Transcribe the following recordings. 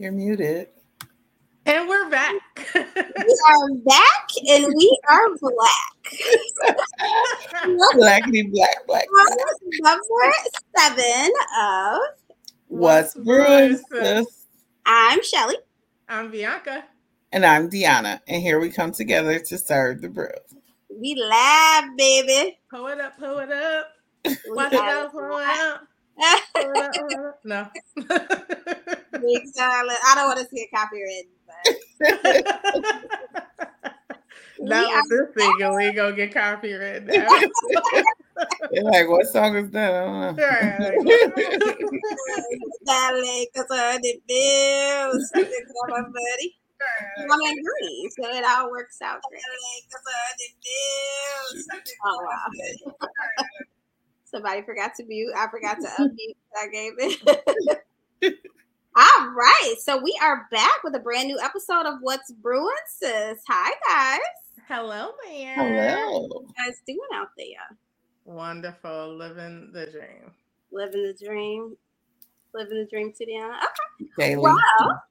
You're muted. And we're back. we are back and we are black. Blackity black black. Number seven of What's brewing. I'm Shelly. I'm Bianca. And I'm Deanna. And here we come together to serve the brew. We live, baby. Pull it up, pull it up. Watch it out, pull it up. Pull it up, pull it up. No. Big Charlotte. I don't want to see a copyright. Not with this thing, we gonna get copyright now. They're like, what song is that? I don't know. Darling, cause I did bills. my buddy. I'm in green, so it all works out great. Oh wow. Somebody forgot to mute. I forgot to unmute. I gave it. All right. So we are back with a brand new episode of What's Brewing Sis. Hi guys. Hello, man. Hello. What you guys doing out there? Wonderful. Living the dream. Living the dream. Living the dream to the end. Okay. Daily. Well,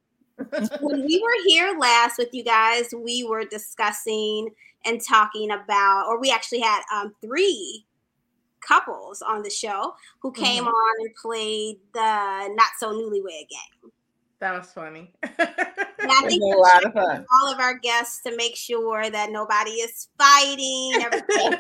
when we were here last with you guys, we were discussing and talking about, or we actually had um, three couples on the show who came Mhm. on and played the not so newlywed game. That was funny. And I think was a lot of fun. all of our guests to make sure that nobody is fighting, everything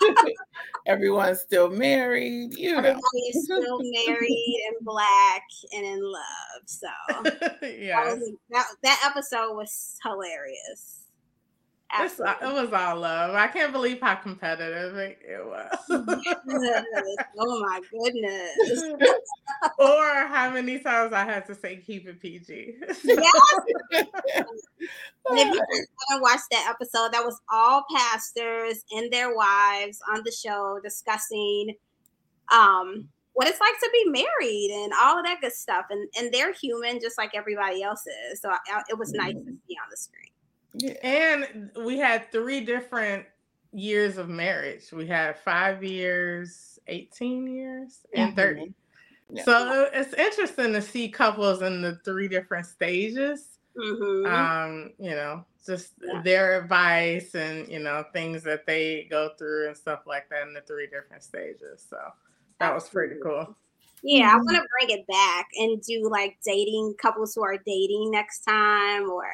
Everyone's still married, you know. everybody is still married and black and in love. So that, yes. was, that, that episode was hilarious. It's, uh, it was all love. I can't believe how competitive it, it was. oh my goodness. or how many times I had to say keep it PG. If you haven't watched that episode, that was all pastors and their wives on the show discussing um what it's like to be married and all of that good stuff. And and they're human just like everybody else is. So I, it was nice to see on the screen. Yeah. and we had three different years of marriage. We had five years, 18 years, and Mhm. 30. Yeah. So it's interesting to see couples in the three different stages. Mhm. Um, you know, just Yeah. their advice and you know things that they go through and stuff like that in the three different stages. So that was pretty cool. yeah, I Mhm. want to bring it back and do like dating couples who are dating next time or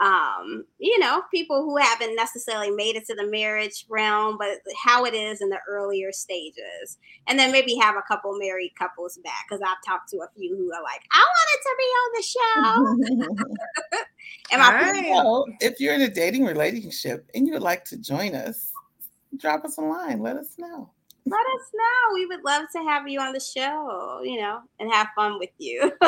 um you know people who haven't necessarily made it to the marriage realm but how it is in the earlier stages and then maybe have a couple married couples back because i've talked to a few who are like i wanted to be on the show and my Alright. Well, if you're in a dating relationship and you would like to join us, drop us a line. Let us know. let us know we would love to have you on the show you know and have fun with you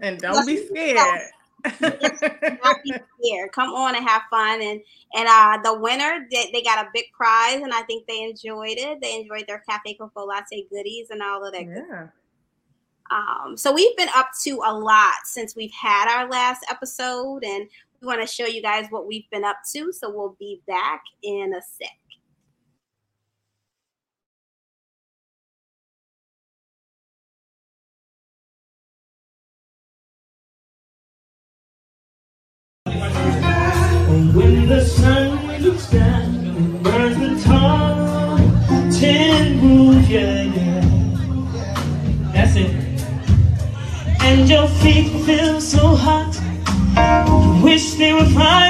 And don't be scared. Scared. Come on and have fun. And and uh the winner, they, they got a big prize, and I think they enjoyed it. They enjoyed their cafe coco latte goodies and all of that. yeah. Um, so we've been up to a lot since we've had our last episode, and we want to show you guys what we've been up to. So we'll be back in a sec. When the sun looks down and burns the tar, tin roof, yeah, yeah. That's it. And your feet feel so hot, you wish they were fire.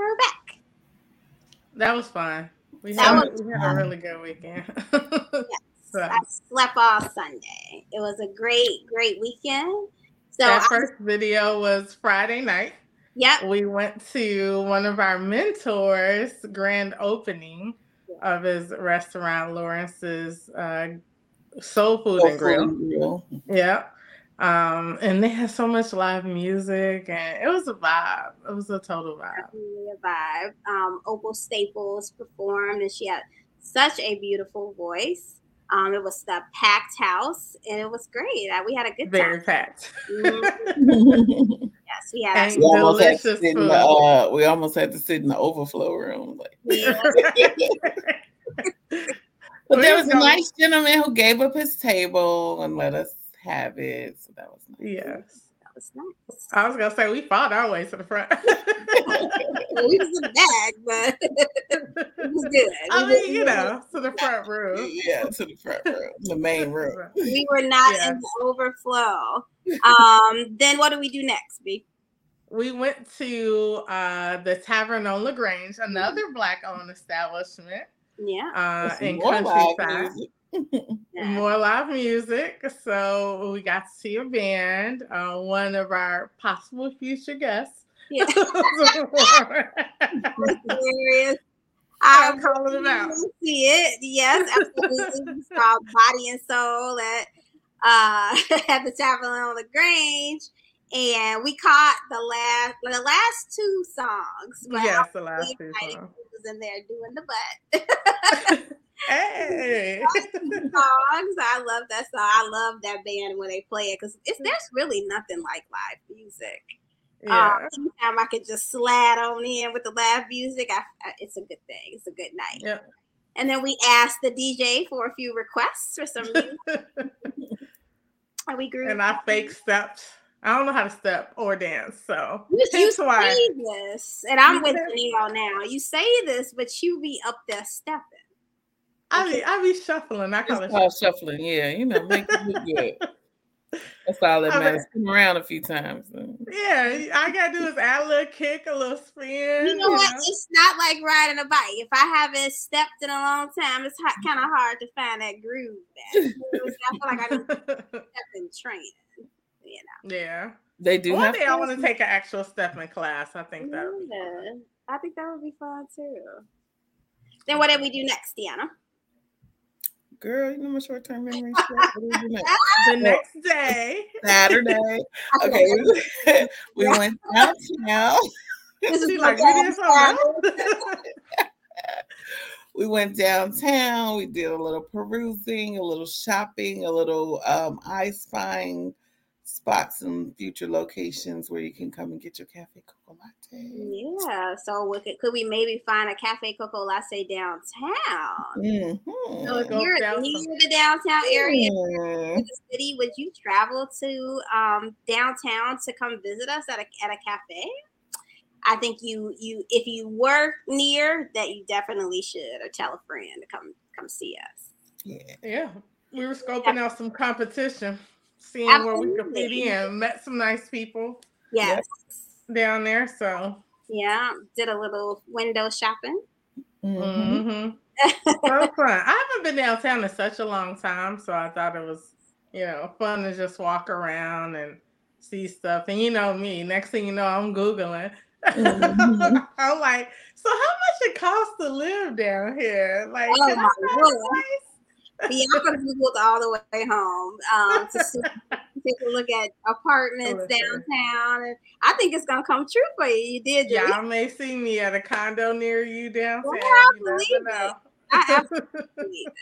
We're back. That was fun. We That had, was we had a really good weekend. so, I slept all Sunday. It was a great, great weekend. So, that I, first video was Friday night. yep, We went to one of our mentors' grand opening of his restaurant, Lawrence's uh, Soul Food and Grill. Grill. Yeah. Um, and they had so much live music, and it was a vibe. It was a total vibe. definitely a vibe. Um, Opal Staples performed, and she had such a beautiful voice. Um, it was the packed house, and it was great. Uh, we had a good Very time. Very packed. Mhm. Yes, we had. We almost had to delicious sit in food. the uh, we almost had to sit in the overflow room. Like, Yeah. but there was was a nice gentleman who gave up his table and let us have it. So that was nice. yes. That was nice. I was gonna say we fought our way to the front. We was in the back, but it was good. I We mean, you were- know, to the front room. Yeah, to the front room, the main room. we were not Yes. in the overflow. Um, then what do we do next, B? We went to uh, the Tavern on Lagrange, another black-owned establishment Yeah. uh, in more live Countryside. More live music. So we got to see a band. Uh, one of our possible future guests. Yeah. Hilarious. I'm I calling them out. see it. Yes, absolutely. It's called Body and Soul at uh at the Tavern on the Grange. And we caught the last the last two songs. But yes, the last two songs. was in there doing the butt. Hey. songs. I love that song. I love that band when they play it because there's really nothing like live music. yeah. Um, anytime I could just slide on in with the live music, I, I, it's a good thing. It's a good night. And then we asked the DJ for a few requests for some music, and we grew. and I fake stepped. I don't know how to step or dance, so You, you why. say this, and I'm You with Neil now. You say this, but you be up there stepping. I be I be shuffling. I call It's it called shuffling, yeah. You know, make it look good. That's all that I mean- matters. Spin around a few times. and- Yeah, I gotta do is add a little kick, a little spin. You know what? know? It's not like riding a bike. If I haven't stepped in a long time, it's kind of hard to find that groove. Back. I feel like I need to step in training. You know. yeah. They do One have day I want to take an actual stepping class. I think that would be fun. Yeah, I think that would be fun too. Then what did we do next, Deanna? Girl, you know my short term memory. is short. What do we do next? The next day, Saturday. Okay, we, we went downtown. This is like, you did bad something? We went downtown. We did a little perusing, a little shopping, a little um, eye spying spots and future locations where you can come and get your cafe cocoa latte. Yeah, so we could, could we maybe find a cafe coco latte downtown? Mhm. So if you're down near some- the downtown area Mm. of the city, would you travel to um, downtown to come visit us at a at a cafe? I think you you if you were near that you definitely should or tell a friend to come come see us. Yeah. yeah, we were scoping out some competition, seeing where we could fit in. Met some nice people Yes. down there. So, Yeah. Did a little window shopping. Mhm. mhm. so fun. I haven't been downtown in such a long time, so I thought it was, you know, fun to just walk around and see stuff. And you know me, next thing you know, I'm googling. Mhm. I'm like, so how much it costs to live down here? Like, Oh Bianca googled all the way home um, to see, take a look at apartments Listen. downtown, and I think it's gonna come true for you. You did. Y'all may see me at a condo near you downtown. Well, I you never believe know. I absolutely believe it.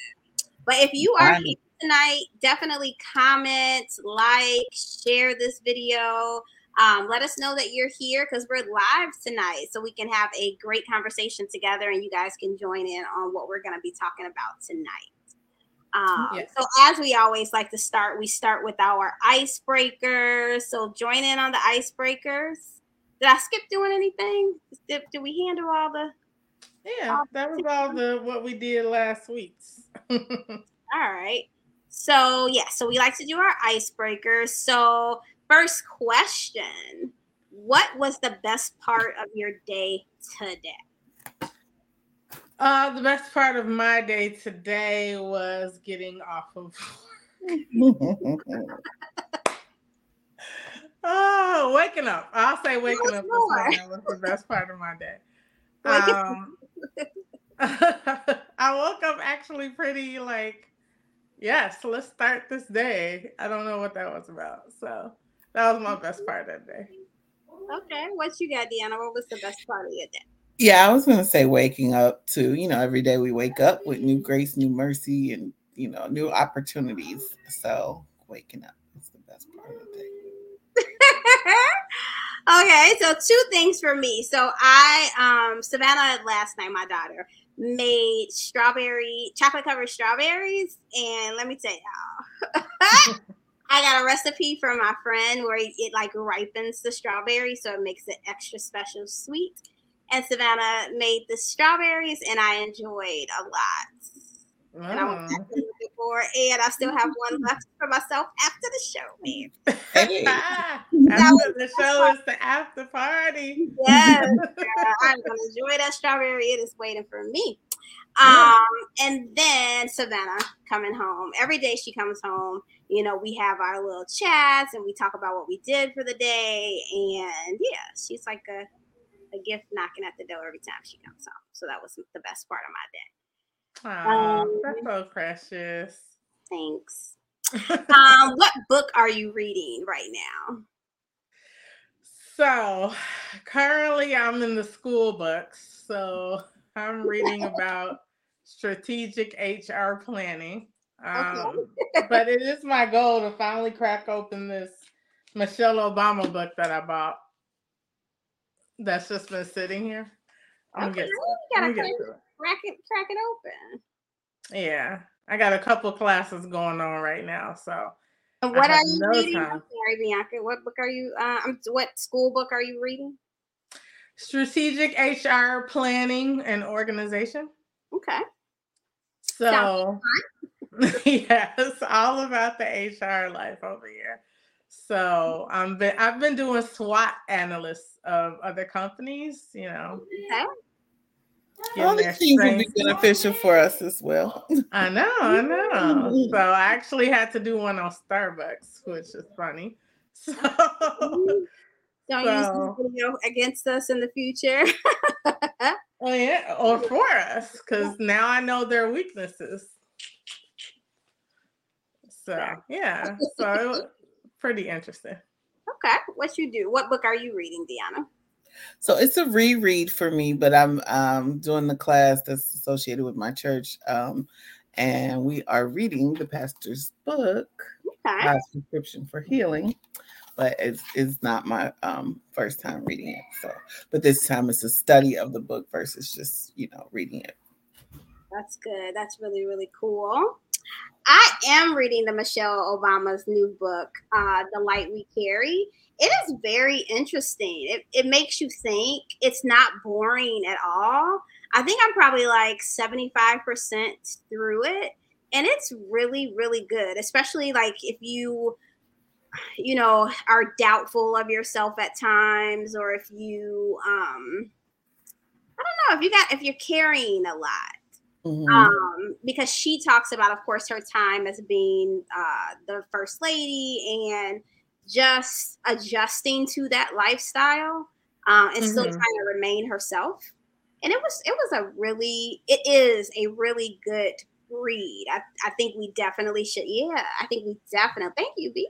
But if you are Right. here tonight, definitely comment, like, share this video. Um, let us know that you're here because we're live tonight, so we can have a great conversation together, and you guys can join in on what we're going to be talking about tonight. Um. So, as we always like to start, we start with our icebreakers. So, join in on the icebreakers. Did I skip doing anything? Did, did we handle all the? Yeah, that was all the what we did last week. All right. So, yeah, so we like to do our icebreakers. So, first question What was the best part of your day today? Uh, the best part of my day today was getting off of. oh, waking up! I'll say waking up this morning was the best part of my day. Um, I woke up actually pretty like, yes, let's start this day. I don't know what that was about, so that was my best part of the day. Okay, what you got, Deanna? What was the best part of your day? Yeah, I was gonna say waking up too. You know, every day we wake up with new grace, new mercy, and you know, new opportunities. So waking up is the best part of the day. okay, so two things for me. So I um Savannah last night, my daughter, made strawberry chocolate covered strawberries. And let me tell y'all. I got a recipe from my friend where it like ripens the strawberry so it makes it extra special sweet and Savannah made the strawberries, and I enjoyed a lot. Mm. And I was looking for, and I still have one left for myself after the show, man. Hey. after the show is the after party. Yes, I'm gonna enjoy that strawberry. It is waiting for me. Um, and then Savannah coming home. Every day she comes home, you know, we have our little chats and we talk about what we did for the day. And yeah, she's like a a gift knocking at the door every time she comes home. So that was the best part of my day. Oh, um, that's so precious. Thanks. um, what book are you reading right now? So currently I'm in the school books. So I'm reading about strategic HR planning. Um, okay. but it is my goal to finally crack open this Michelle Obama book that I bought that's just been sitting here. I'm okay, you gotta crack, it, crack it, crack it open. Yeah, I got a couple classes going on right now, so. And what are you no reading? Time. sorry, Bianca. What book are you? Uh, what school book are you reading? Strategic HR Planning and Organization. Okay. So, yes, all about the HR life over here. So I'm been I've been doing SWOT analyses of other companies, you know. Okay. All these things would be beneficial for us as well. I know, I know. So I actually had to do one on Starbucks, which is funny. So mm-hmm. don't so, use this video against us in the future. oh yeah, or for us, because now I know their weaknesses. So yeah, so pretty interesting. Okay. What you do? What book are you reading, Deanna? So it's a reread for me, but I'm um, doing the class that's associated with my church. Um, and we are reading the pastor's book, okay. God's Prescription for Healing. But it's, it's not my um, first time reading it. So, but this time it's a study of the book versus just, you know, reading it. That's good. That's really, really cool. I am reading the Michelle Obama's new book, uh, The Light We Carry. It is very interesting. It, it makes you think. It's not boring at all. I think I'm probably like 75% through it. And it's really, really good, especially like if you, you know, are doubtful of yourself at times, or if you, um, I don't know, if you got, if you're carrying a lot Mm-hmm. Um, because she talks about, of course, her time as being uh, the first lady and just adjusting to that lifestyle uh, and mm-hmm. still trying to remain herself. And it was it was a really it is a really good read. I, I think we definitely should. Yeah, I think we definitely. Thank you, B.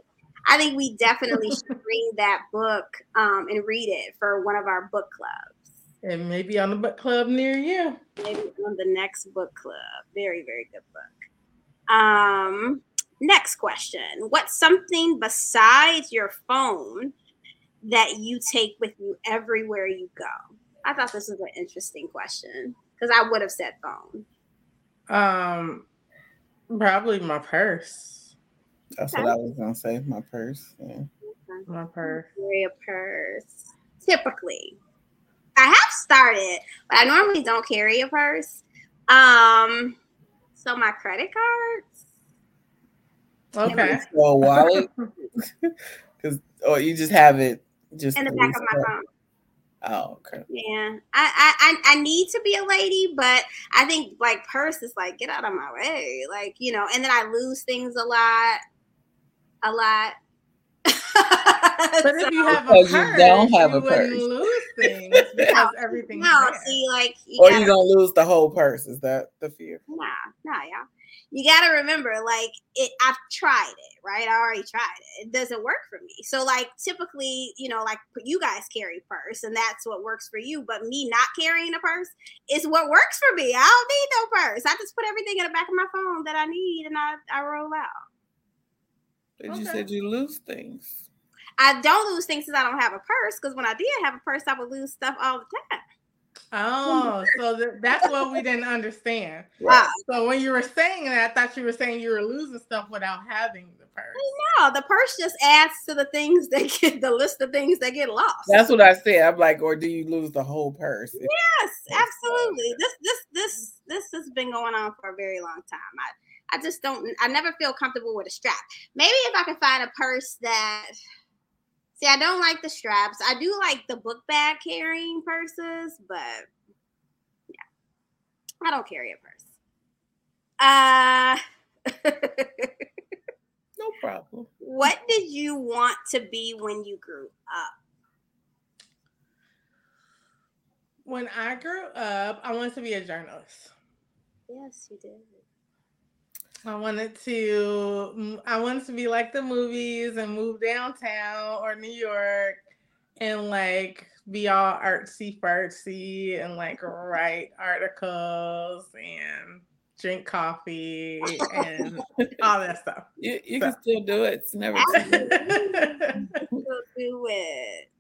I think we definitely should read that book um, and read it for one of our book clubs. And maybe on the book club near you. Maybe on the next book club. Very, very good book. Um, next question. What's something besides your phone that you take with you everywhere you go? I thought this was an interesting question because I would have said phone. Um, probably my purse. That's okay. what I was gonna say. My purse. Yeah. My purse. Carry a purse. Typically, I have started, but I normally don't carry a purse. Um, so my credit cards. Okay. So a wallet, because or you just have it just in the back of my phone. Oh, okay. Yeah, I, I I need to be a lady, but I think like purse is like get out of my way, like you know. And then I lose things a lot, a lot. But if you have a purse, you don't have you a wouldn't purse. lose things because everything's no, there. see, like you Or gotta- you gonna lose the whole purse? Is that the fear? Nah, nah, y'all. You gotta remember, like it. I've tried it, right? I already tried it. It doesn't work for me. So, like, typically, you know, like you guys carry purse, and that's what works for you. But me not carrying a purse is what works for me. I don't need no purse. I just put everything in the back of my phone that I need, and I I roll out. But you Okay. said you lose things. I don't lose things because I don't have a purse. Because when I did have a purse, I would lose stuff all the time. Oh, so th- that's what we didn't understand. Wow. So when you were saying that, I thought you were saying you were losing stuff without having the purse. No, the purse just adds to the things that get the list of things that get lost. That's what I said. I'm like, or do you lose the whole purse? Yes, absolutely. This this this this has been going on for a very long time. I I just don't I never feel comfortable with a strap. Maybe if I can find a purse that See, I don't like the straps. I do like the book bag carrying purses, but yeah. I don't carry a purse. Uh No problem. what did you want to be when you grew up? When I grew up, I wanted to be a journalist. Yes, you did. I wanted to I wanted to be like the movies and move downtown or New York and like be all artsy fartsy and like write articles and drink coffee and all that stuff. You you can still do it. It's never too late. Do it.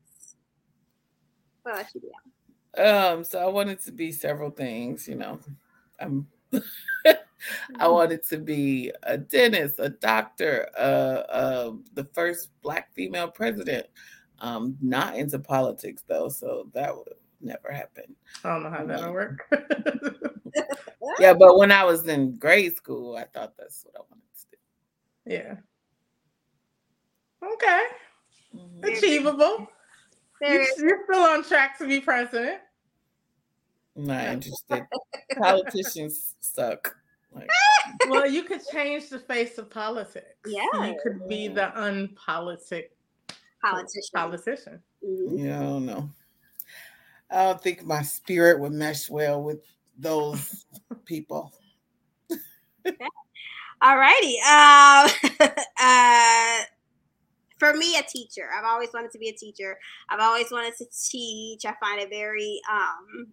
What else you do? Um, so I wanted to be several things, you know. I'm I wanted to be a dentist, a doctor, uh, uh, the first black female president. Um, not into politics though, so that would never happen. I don't know how that'll work. Yeah, but when I was in grade school, I thought that's what I wanted to do. yeah. Okay. do. Mhm. Achievable. There You- is You're still on track to be president. Not interested. Politicians suck. Like, Well, you could change the face of politics. Yeah. You could be the unpolitic politician. politician. Mhm. yeah, I don't know. I don't think my spirit would mesh well with those people. All righty. Um, uh, for me, a teacher. I've always wanted to be a teacher. I've always wanted to teach. I find it very, um,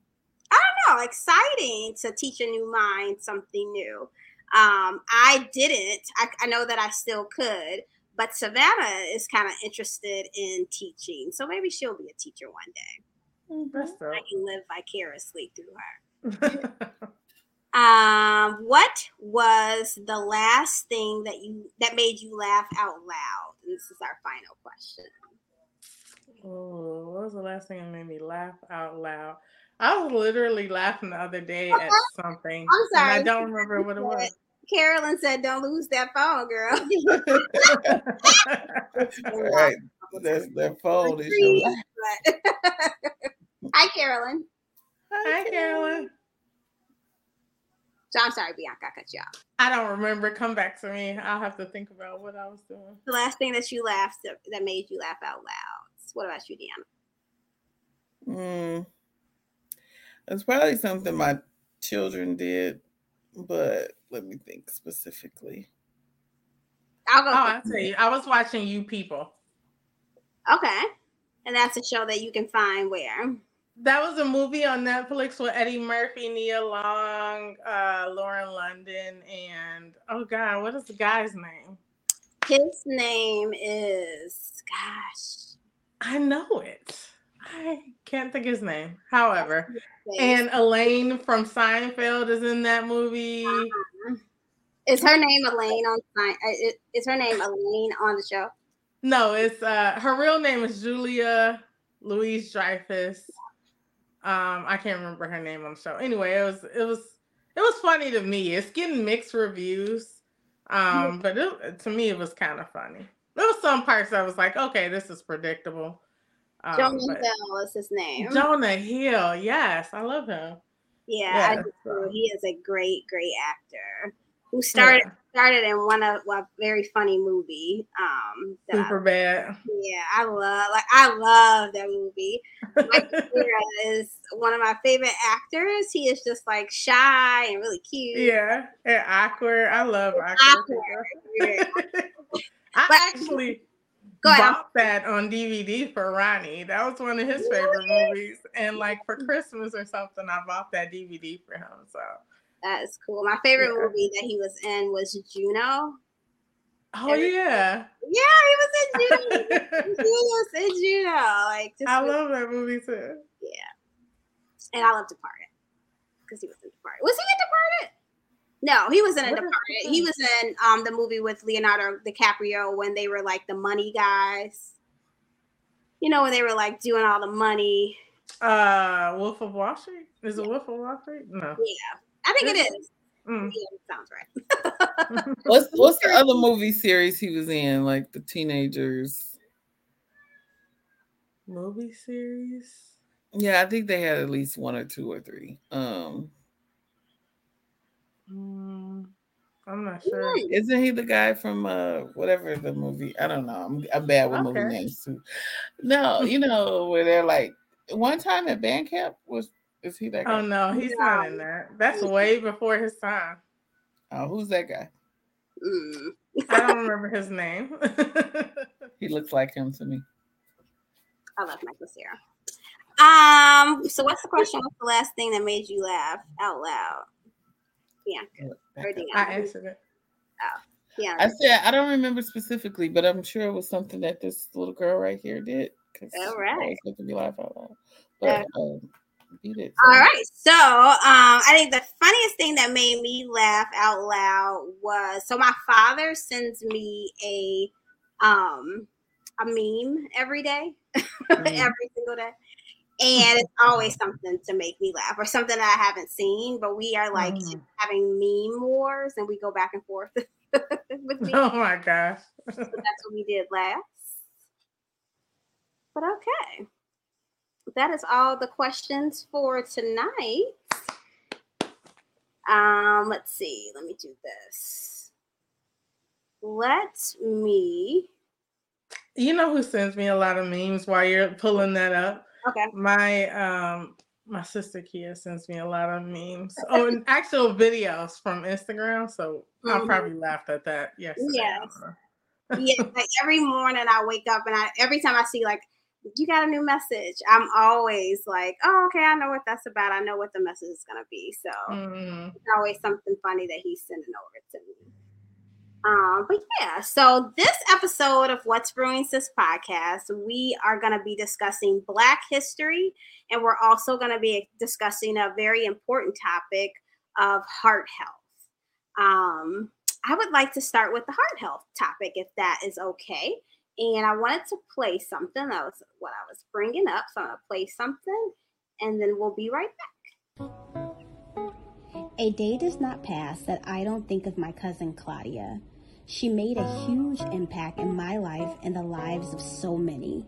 I exciting to teach a new mind something new. Um, I didn't. I, I know that I still could, but Savannah is kind of interested in teaching, so maybe she'll be a teacher one day. That's I can live vicariously through her. Um, what was the last thing that you that made you laugh out loud? And this is our final question. oh, what was the last thing that made me laugh out loud? I was literally laughing the other day at something. I'm And I don't remember what it was. Carolyn said, "Don't lose that phone, girl." Right. Their, their phone is your life. Hi, Carolyn. Hi, Carolyn. So I'm sorry, Bianca, I cut you off. I don't remember. Come back to me. I'll have to think about what I was doing. The last thing that you laughed that, that made you laugh out loud. What about you, Deanna? Mm. It's probably something my children did, but let me think specifically. I'll go. Oh, I'll tell you. I was watching You People. Okay, and that's a show that you can find where. That was a movie on Netflix with Eddie Murphy, Nia Long, uh, Lauren London, and oh god, what is the guy's name? His name is gosh. I know it. I can't think his name. However, and Elaine from Seinfeld is in that movie. Is her name Elaine on sign? uh, Is, is her name Elaine on the show? No, it's uh her real name is Julia Louise Dreyfus. Um, I can't remember her name on the show. Anyway, it was it was it was funny to me. It's getting mixed reviews. Um, but it, to me it was kind of funny. There was some parts I was like, okay, this is predictable. Um, Jonah Hill is his name. Jonah Hill. Yes, I love him. yeah, I do so- he is a great, great actor who started Yeah, started in one of well, a very funny movie. Um, Superbad. yeah, I love like I love that movie. Mike is one of my favorite actors. He is just like shy and really cute. yeah, and awkward. I love awkward. Awkward. I But- actually Go ahead. bought that on DVD for Ronnie. That was one of his favorite movies. And like for Christmas or something, I bought that DVD for him. So That is cool. My favorite Yeah. movie that he was in was Juno. Oh yeah. Yeah, he was in Juno. he was in Juno. Like just I love that movie too. Yeah. And I love Departed because he was in Departed. Was he in Departed? No, he wasn't in What is Departed. He was in um the movie with Leonardo DiCaprio when they were like the money guys. You know when they were like doing all the money. Uh Wolf of Wall Street? Is it Wolf of Wall Street? No. Yeah, I think it is. Mm. Yeah, it sounds right. What's what's the other movie series he was in? Like the teenagers. Movie series? Yeah, I think they had at least one or two or three. Um, Mm, I'm not sure. Isn't he the guy from uh whatever the movie? I don't know. I'm, I'm bad with movie names too. No, you know where they're like one time at band camp was is he that guy? Oh no, he's not in that. That's way before his time. Oh, who's that guy? Mm. I don't remember his name. He looks like him to me. I love Michael Cera. Um. So what's the question? What's the last thing that made you laugh out loud? Yeah. Or do I answered it. Yeah. I said I don't remember specifically, but I'm sure it was something that this little girl right here did. 'cause All she right. always making me laugh out loud. But um, beat it. All right. So um, I think the funniest thing that made me laugh out loud was so my father sends me a um a meme every day, every single day. And it's always something to make me laugh or something that I haven't seen. But we are like Mhm. having meme wars and we go back and forth with me. Oh my gosh. So that's what we did last. But okay. That is all the questions for tonight. Um, let's see. Let me do this. Let me You know who sends me a lot of memes while you're pulling that up? Okay. My um my sister Kia sends me a lot of memes. Oh, and actual videos from Instagram. So I Mhm. probably laughed at that yesterday. I Yes. Yeah, like every morning I wake up and I every time I see like you got a new message, I'm always like, oh, okay, I know what that's about. I know what the message is gonna be. So Mhm. it's always something funny that he's sending over to me. Um, but yeah, so this episode of What's Brewing Sis podcast, we are going to be discussing Black history, and we're also going to be discussing a very important topic of heart health. Um, I would like to start with the heart health topic, if that is okay. And I wanted to play something. That was what I was bringing up. So I'm going to play something, and then we'll be right back. A day does not pass that I don't think of my cousin Claudia. She made a huge impact in my life and the lives of so many.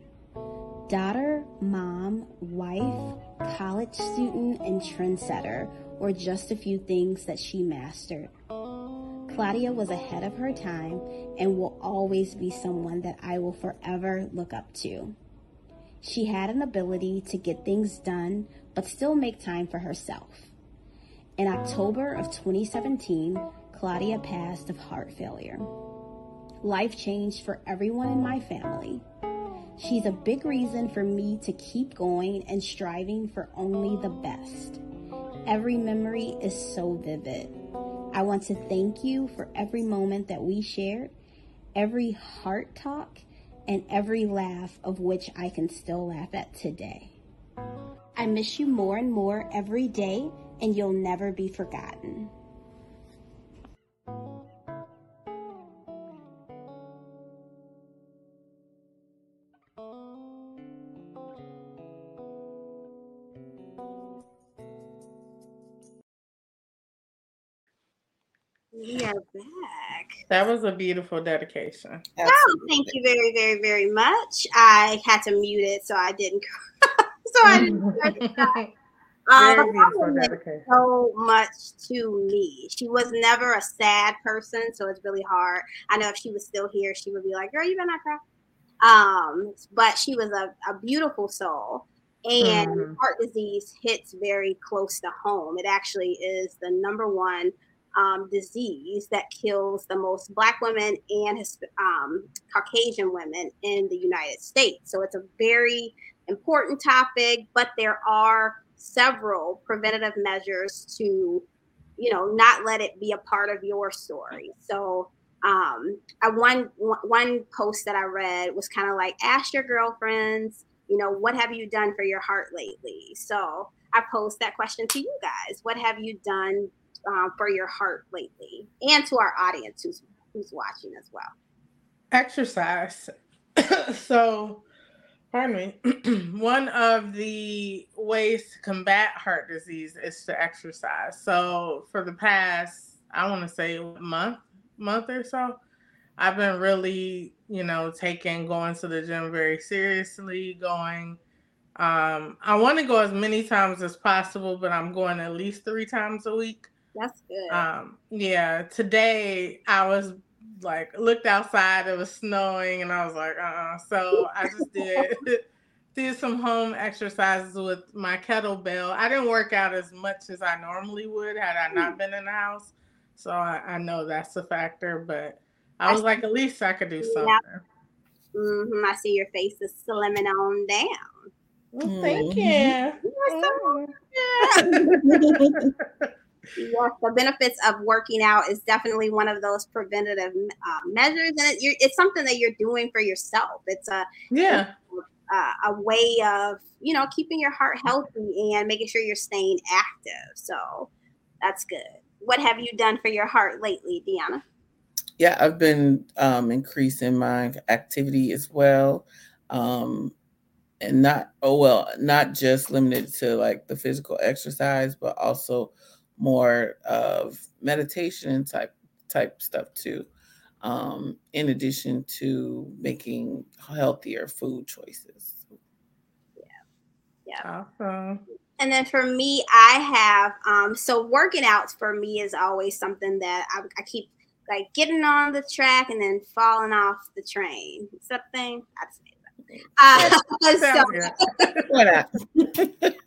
Daughter, mom, wife, college student, and trendsetter were just a few things that she mastered. Claudia was ahead of her time and will always be someone that I will forever look up to. She had an ability to get things done, but still make time for herself. In October of 2017, Claudia passed of heart failure. Life changed for everyone in my family. She's a big reason for me to keep going and striving for only the best. Every memory is so vivid. I want to thank you for every moment that we shared, every heart talk, and every laugh of which I can still laugh at today. I miss you more and more every day, and you'll never be forgotten. We are back. That was a beautiful dedication. Oh, thank you very, very, very much. I had to mute it so I didn't. so I didn't. Um, Very so much to me. She was never a sad person, so it's really hard. I know if she was still here, she would be like, "Girl, you better not cry." Um, but she was a, a beautiful soul, and Mhm. heart disease hits very close to home. It actually is the number one um, disease that kills the most Black women and um, Caucasian women in the United States. So it's a very important topic, but there are several preventative measures to, you know, not let it be a part of your story. So um, I one one post that I read was kind of like ask your girlfriends, you know, what have you done for your heart lately? So I posed that question to you guys. What have you done um, for your heart lately, and to our audience who's who's watching as well? Exercise. so, pardon me. One of the ways to combat heart disease is to exercise. So, for the past, I want to say month, month or so, I've been really, you know, taking going to the gym very seriously. Going, um, I want to go as many times as possible, but I'm going at least three times a week. That's good. Um, yeah, today I was like looked outside, it was snowing, and I was like, uh-uh. So I just did did some home exercises with my kettlebell. I didn't work out as much as I normally would had I not been in the house. So I, I know that's a factor, but I was like, at least I could do something. hmm I see your face is slimming on down. Well, thank Mhm. you. You're so Mm. Yes, the benefits of working out is definitely one of those preventative uh, measures, and it, you're, it's something that you're doing for yourself. It's a Yeah. uh, a way of you know keeping your heart healthy and making sure you're staying active. So that's good. What have you done for your heart lately, Deanna? yeah i've been um increasing my activity as well um and not oh well not just limited to like the physical exercise but also more of meditation type type stuff too um in addition to making healthier food choices. Yeah. Yeah. Awesome. And then for me, I have um, so working out for me is always something that I, I keep like getting on the track and then falling off the train. Something that's uh, so, Sounds good. why not?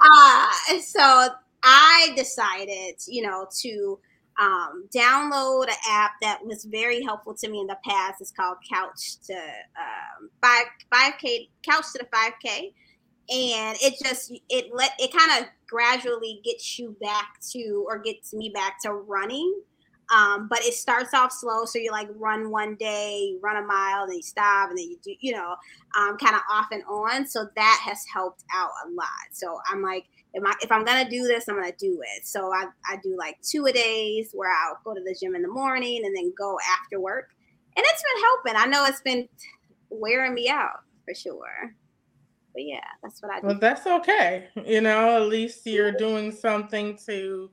Uh, so I decided, you know, to um, download an app that was very helpful to me in the past. It's called Couch to um, five five k Couch to the five k, and it just it let it kind of gradually gets you back to or gets me back to running. Um, but it starts off slow, so you like run one day, run a mile, then you stop, and then you do, you know, um, kind of off and on. So that has helped out a lot. So I'm like, if, I, if I'm gonna do this, I'm gonna do it. So I, I do like two a days where I'll go to the gym in the morning and then go after work, and it's been helping. I know it's been wearing me out for sure, but yeah, that's what I do. Well, that's okay. You know, at least you're doing something to,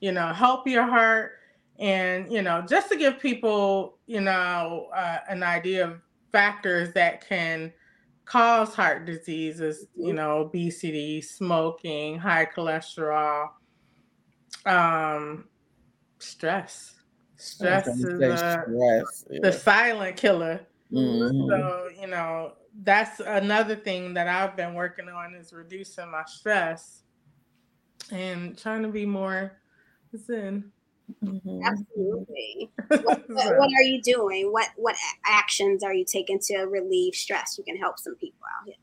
you know, help your heart. And, you know, just to give people, you know, uh, an idea of factors that can cause heart diseases, you know, obesity, smoking, high cholesterol, um, stress. Stress is Stress, the yeah. silent killer. Mhm. So, you know, that's another thing that I've been working on is reducing my stress and trying to be more zen. Mhm. Absolutely. What, what, what are you doing? What what actions are you taking to relieve stress? You can help some people out here.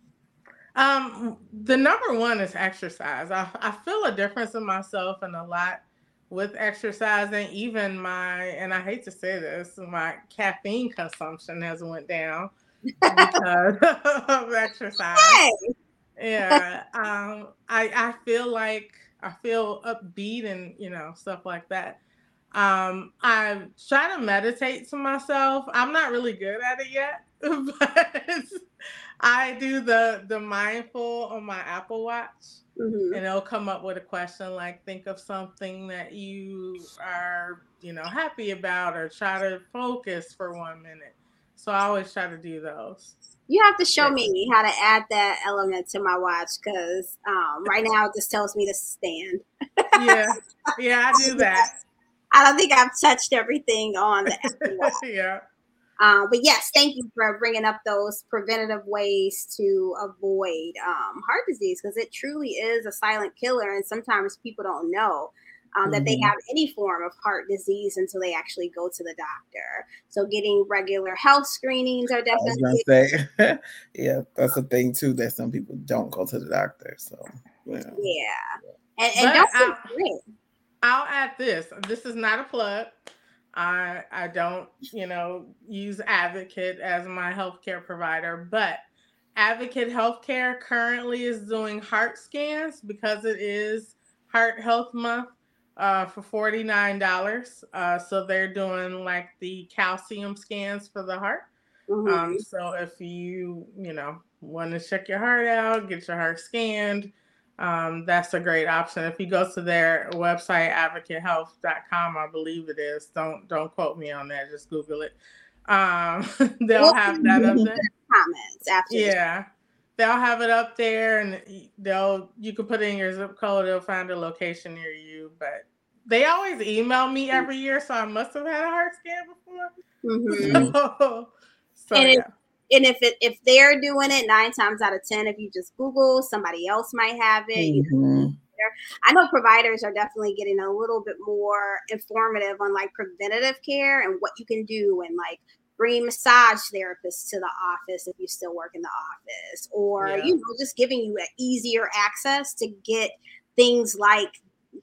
Um, the number one is exercise. I, I feel a difference in myself and a lot with exercising. Even my, and I hate to say this, my caffeine consumption has went down because of exercise. Hey, yeah um i i feel like i feel upbeat and you know stuff like that Um, I try to meditate to myself. I'm not really good at it yet, but I do the the mindful on my Apple Watch, mm-hmm. and it'll come up with a question like, "Think of something that you are, you know, happy about, or try to focus for one minute." So I always try to do those. You have to show me how to add that element to my watch because um, right now it just tells me to stand. yeah, yeah, I do that. I don't think I've touched everything on the yeah. Um, but yes, thank you for bringing up those preventative ways to avoid um, heart disease because it truly is a silent killer, and sometimes people don't know um, mm-hmm. that they mm-hmm. have any form of heart disease until they actually go to the doctor. So, getting regular health screenings are definitely. Say, yeah, that's a thing too that some people don't go to the doctor. So, yeah, yeah. and, and don't I'll, I'll add this. This is not a plug. I I don't, you know, use Advocate as my healthcare provider, but Advocate Healthcare currently is doing heart scans because it is Heart Health Month uh, for forty nine dollars. Uh, so they're doing like the calcium scans for the heart. Mm-hmm. Um, so if you you know want to check your heart out, get your heart scanned, um, that's a great option. If you go to their website, advocatehealth.com, I believe it is. Don't don't quote me on that. Just Google it. Um, they'll we'll have that up there. Comments after. Yeah, they'll have it up there, and they'll you can put in your zip code. They'll find a location near you. But they always email me every year, so I must have had a heart scan before. Mm-hmm. so, so yeah and if it if they're doing it nine times out of ten, if you just Google, somebody else might have it. Mm-hmm. I know providers are definitely getting a little bit more informative on like preventative care and what you can do and like bring massage therapists to the office if you still work in the office or yeah. you know just giving you an easier access to get things like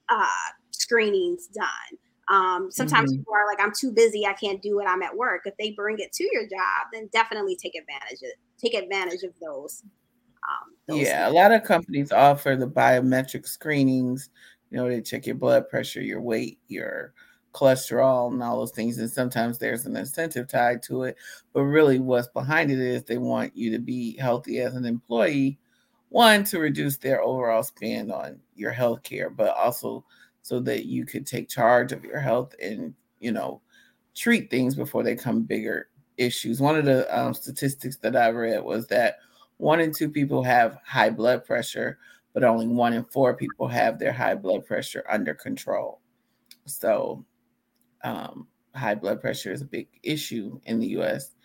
uh, screenings done um, sometimes mm-hmm. people are like, I'm too busy, I can't do it, I'm at work. If they bring it to your job, then definitely take advantage of take advantage of those. Um, those yeah, things. a lot of companies offer the biometric screenings. You know, they check your blood pressure, your weight, your cholesterol, and all those things. And sometimes there's an incentive tied to it. But really, what's behind it is they want you to be healthy as an employee. One, to reduce their overall spend on your health care, but also so that you could take charge of your health and you know treat things before they come bigger issues. One of the um, statistics that i read was that one in two people have high blood pressure but only one in four people have their high blood pressure under control. So um, high blood pressure is a big issue in the us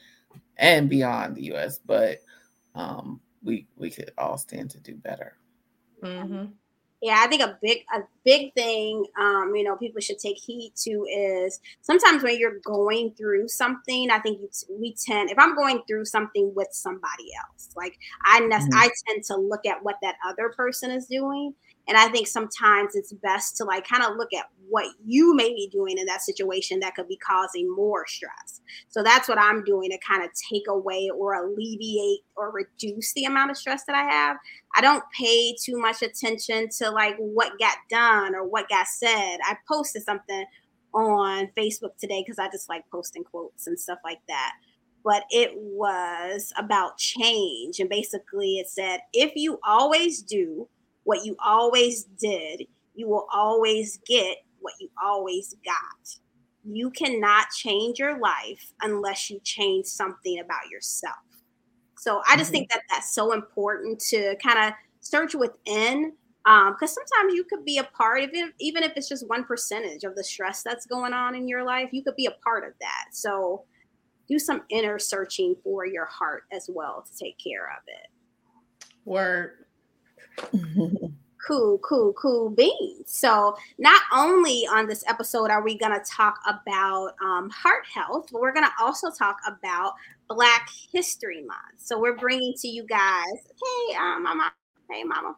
and beyond the us but um, we we could all stand to do better. Mm-hmm yeah i think a big a big thing um, you know people should take heed to is sometimes when you're going through something i think we tend if i'm going through something with somebody else like i mm-hmm. i tend to look at what that other person is doing and I think sometimes it's best to like kind of look at what you may be doing in that situation that could be causing more stress. So that's what I'm doing to kind of take away or alleviate or reduce the amount of stress that I have. I don't pay too much attention to like what got done or what got said. I posted something on Facebook today because I just like posting quotes and stuff like that. But it was about change. And basically, it said, if you always do what you always did, you will always get what you always got. You cannot change your life unless you change something about yourself. So I just mm-hmm. think that that's so important to kind of search within because um, sometimes you could be a part of it, even if it's just one percentage of the stress that's going on in your life, you could be a part of that. So do some inner searching for your heart as well to take care of it. Word. cool, cool, cool beans. So, not only on this episode are we going to talk about um, heart health, but we're going to also talk about Black History Month. So, we're bringing to you guys, hey, um, mama, hey, mama.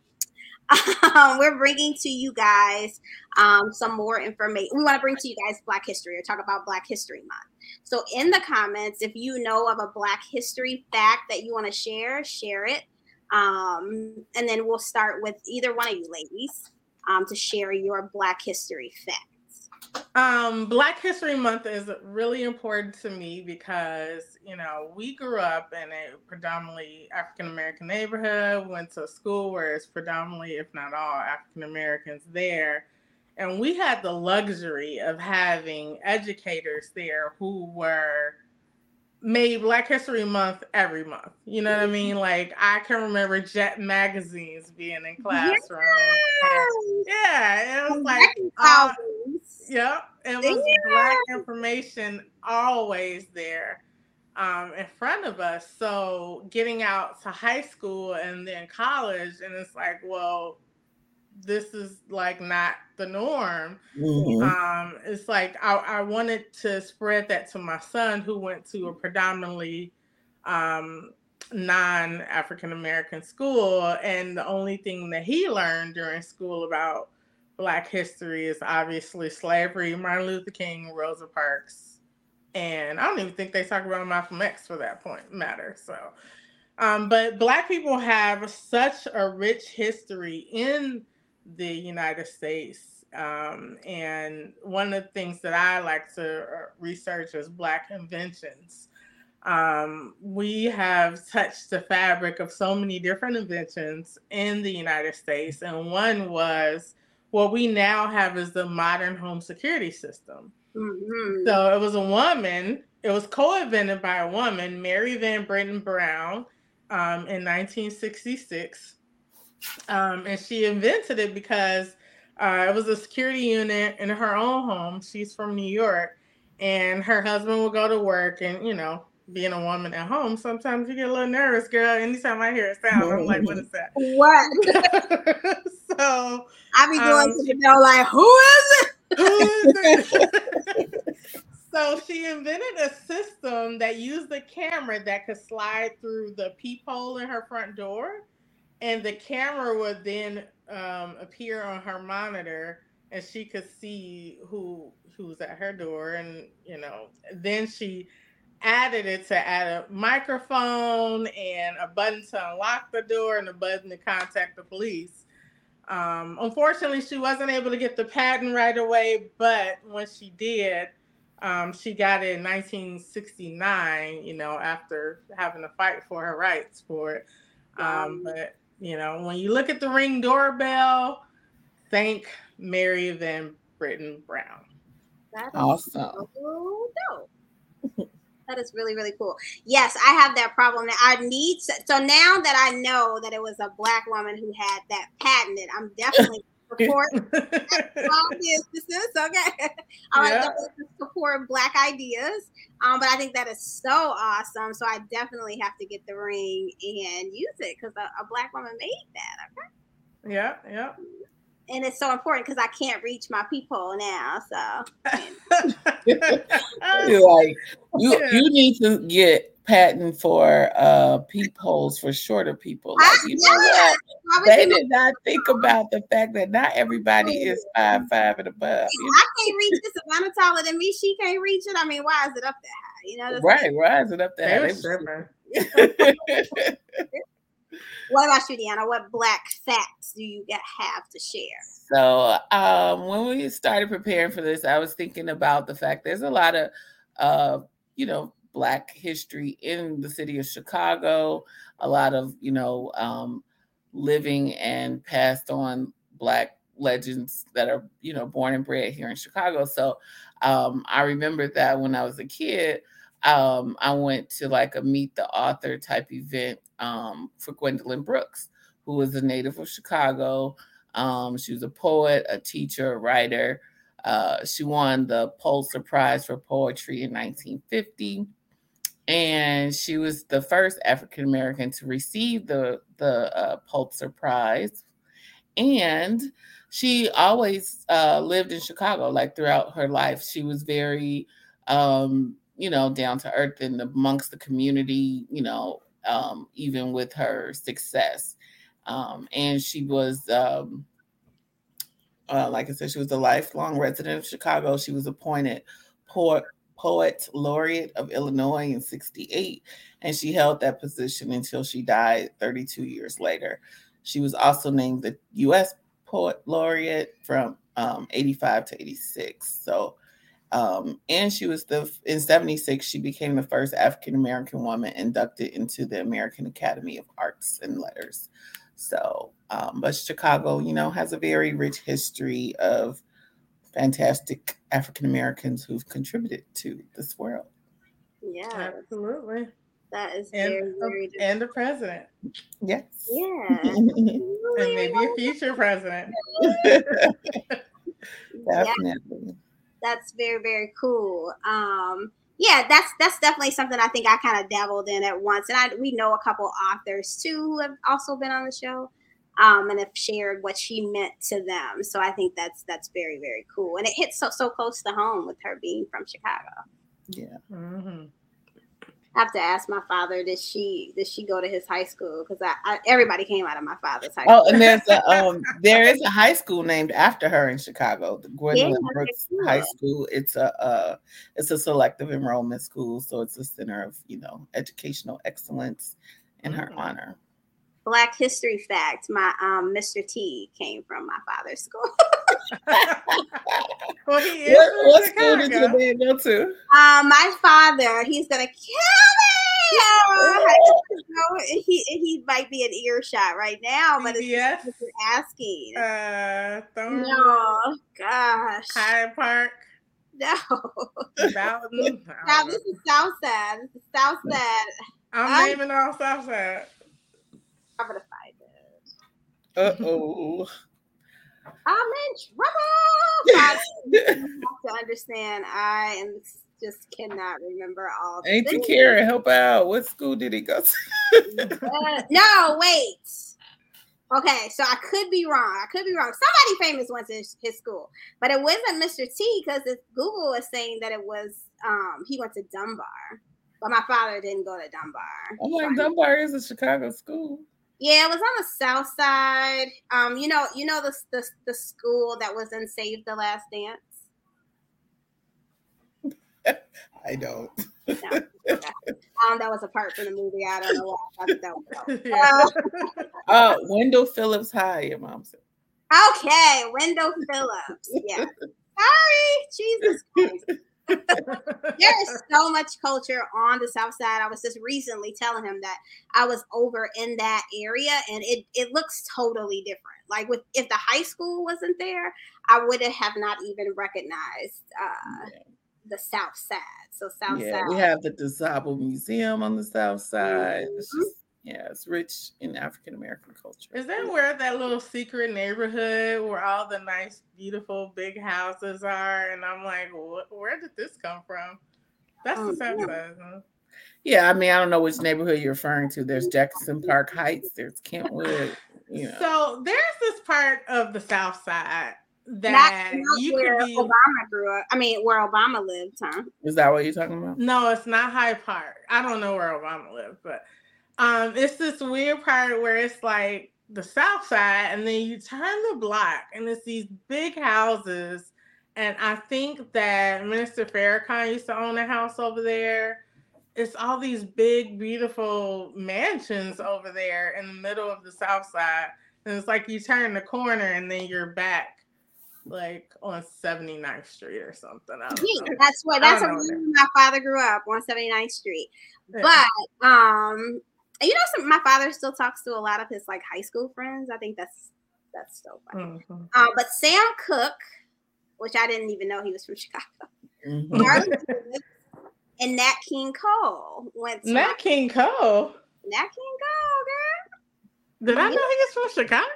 Um, we're bringing to you guys um, some more information. We want to bring to you guys Black history or talk about Black History Month. So, in the comments, if you know of a Black history fact that you want to share, share it. Um, and then we'll start with either one of you ladies um, to share your Black History facts. Um, Black History Month is really important to me because you know we grew up in a predominantly African American neighborhood. Went to school where it's predominantly, if not all, African Americans there, and we had the luxury of having educators there who were made Black History Month every month. You know what I mean? Like I can remember Jet magazines being in classrooms. Yes. Yeah, it was like uh, Yep, it was yeah. Black information always there um, in front of us. So getting out to high school and then college, and it's like, well, this is like not the norm. Mm-hmm. Um, it's like I, I, wanted to spread that to my son who went to a predominantly um, non African American school. And the only thing that he learned during school about Black history is obviously slavery, Martin Luther King, Rosa Parks. And I don't even think they talk about Malcolm X for that point matter. So, um, but Black people have such a rich history in the United States. Um, and one of the things that I like to uh, research is Black inventions. Um, we have touched the fabric of so many different inventions in the United States, and one was what we now have is the modern home security system. Mm-hmm. So it was a woman, it was co invented by a woman, Mary Van Brittan Brown, um, in 1966. Um, and she invented it because uh, it was a security unit in her own home. She's from New York, and her husband would go to work, and you know, being a woman at home, sometimes you get a little nervous, girl. Anytime I hear a sound, I'm like, what is that? What? so I be going um, to the door like, who is it? Who is it? so she invented a system that used the camera that could slide through the peephole in her front door and the camera would then um, appear on her monitor and she could see who who was at her door and you know then she added it to add a microphone and a button to unlock the door and a button to contact the police. Um, unfortunately she wasn't able to get the patent right away but when she did um, she got it in 1969 you know after having to fight for her rights for it. Um, but you know, when you look at the ring doorbell, thank Mary Van Brittan Brown. That's awesome. So dope. that is really really cool. Yes, I have that problem. I need so now that I know that it was a black woman who had that patent. I'm definitely support businesses. Okay, I yeah. like support Black ideas. Um, but I think that is so awesome. So I definitely have to get the ring and use it because a, a, Black woman made that. Okay. Yeah. Yeah. And it's so important because I can't reach my peephole now. So you're like you yeah. you need to get patent for uh peepholes for shorter people. Like, you know what? They did not think about the fact that not everybody is five five and above. You know? I can't reach this. If I'm taller than me, she can't reach it. I mean, why is it up that high? You know, right? Why is it up that there? what about you, Deanna? What black facts do you have to share? So, um, when we started preparing for this, I was thinking about the fact there's a lot of, uh, you know, Black history in the city of Chicago, a lot of, you know, um, living and passed on Black legends that are, you know, born and bred here in Chicago. So um, I remember that when I was a kid, um, I went to like a meet the author type event um, for Gwendolyn Brooks, who was a native of Chicago. Um, she was a poet, a teacher, a writer. Uh, she won the Pulitzer Prize for Poetry in 1950 and she was the first African American to receive the the uh, Pulitzer Prize, and she always uh, lived in Chicago. Like throughout her life, she was very, um, you know, down to earth and amongst the community. You know, um, even with her success, um, and she was. Um, uh, like I said, she was a lifelong resident of Chicago. She was appointed port Poet Laureate of Illinois in 68, and she held that position until she died 32 years later. She was also named the U.S. Poet Laureate from um, 85 to 86. So, um, and she was the in 76, she became the first African American woman inducted into the American Academy of Arts and Letters. So, um, but Chicago, you know, has a very rich history of fantastic African Americans who've contributed to this world. Yeah, Absolutely. that is And, very, very the- and the president. Yes. yeah. And maybe a future president. Yeah, Definitely. that's very very cool. Um, yeah, that's that's definitely something I think I kind of dabbled in at once, and I we know a couple authors too who have also been on the show, um, and have shared what she meant to them. So I think that's that's very very cool, and it hits so so close to home with her being from Chicago. Yeah. Mhm. I have to ask my father, did she did she go to his high school? Because I, I everybody came out of my father's high school. Oh, and there's a um there is a high school named after her in Chicago, the Gwendolyn Yeah, Brooks yeah. High School. It's a uh it's a selective enrollment school, so it's a center of you know educational excellence in her Mhm. honor. Black history fact: My um, Mr. T came from my father's school. well, he is What, what school did Chicago. your dad go to? Um, my father, he's gonna kill me. Oh, I just know he he might be an earshot right now, but it's CBS? just what you're asking. Uh, Thornwood, no, gosh, Hyde Park, no. Bowden. I Now don't this know. is South Side. This is South I'm I- naming all Southside. I'm gonna find it. Uh oh. I'm in trouble. You have to understand. I am just cannot remember all. the Ain't you. Karen? Help out. What school did he go to? Uh, no, wait. Okay, so I could be wrong. I could be wrong. Somebody famous went to his, his school, but it wasn't Mr. T because Google was saying that it was um he went to Dunbar, but my father didn't go to Dunbar. I'm like Dunbar is a Chicago school. Yeah, it was on the south side. Um, you know, you know the the, the school that was in Save the Last Dance. I don't. Um, that was a part from the movie. I don't know why I thought that was. Yeah. Uh Wendell Phillips High, your mom said. Okay, Wendell Phillips. Yeah. Sorry, Jesus Christ. There is so much culture on the south side i was just recently telling him that i was over in that area and it, it looks totally different like with if the high school wasn't there i would have not even recognized uh the south side so south yeah, side we have the DuSable Museum on the south side. It's Mhm. just, yeah, it's rich in African American culture. Is that where that little secret neighborhood where all the nice, beautiful, big houses are? And I'm like, where did this come from? That's Oh, the south yeah. side. Huh? Yeah, I mean, I don't know which neighborhood you're referring to. There's Jackson Park Heights, there's Kenwood, you know. So there's this part of the south side not, that not you where could be. obama grew up i mean where obama lived huh Is that what you're talking about? No, it's not Hyde Park. I don't know where Obama lived, but um, it's this weird part where it's like the south side, and then you turn the block, and it's these big houses. And I think that Minister Farrakhan used to own a house over there. It's all these big, beautiful mansions over there in the middle of the south side. And it's like you turn the corner and then you're back like on 79th Street or something. Yeah, that's what that's where know me and my father grew up on 79th street Yeah. but um you know some, my father still talks to a lot of his like high school friends i think that's that's so funny Mhm. um but sam cooke which i didn't even know he was from chicago Mhm. Martin Lewis, and nat king cole went to Nat King Cole. nat king cole girl Did I know he was from Chicago?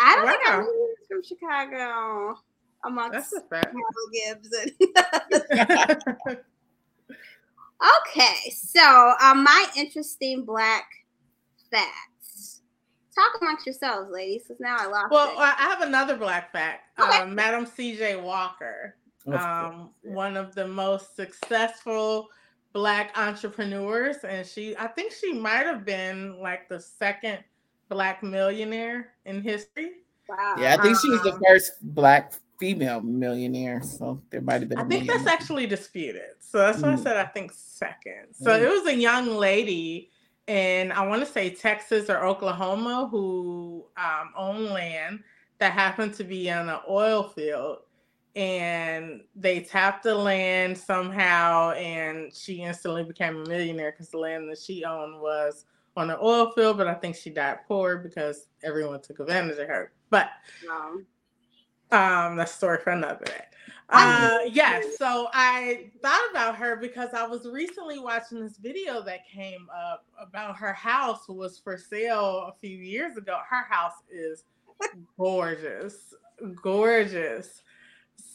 i don't think i knew he was from chicago amongst That's a fact. Marla Gibbs and Okay, so um, my interesting black facts. Talk amongst yourselves, ladies, because now I lost well, it. I I have another black fact. Okay. Um, Madam C.J. Walker, um, yeah. one of the most successful black entrepreneurs, and she, I think she might have been like the second black millionaire in history. wow. Yeah, I think she was the Um, first black female millionaire, so there might have been. I a think that's actually disputed. So that's why I Mm. said I think second. So Mm. it was a young lady in I want to say Texas or Oklahoma who um, owned land that happened to be on an oil field and they tapped the land somehow and she instantly became a millionaire because the land that she owned was on an oil field but i think she died poor because everyone took advantage of her but um, um that's story for another day uh yes yeah, so i thought about her because i was recently watching this video that came up about her house was for sale a few years ago her house is gorgeous gorgeous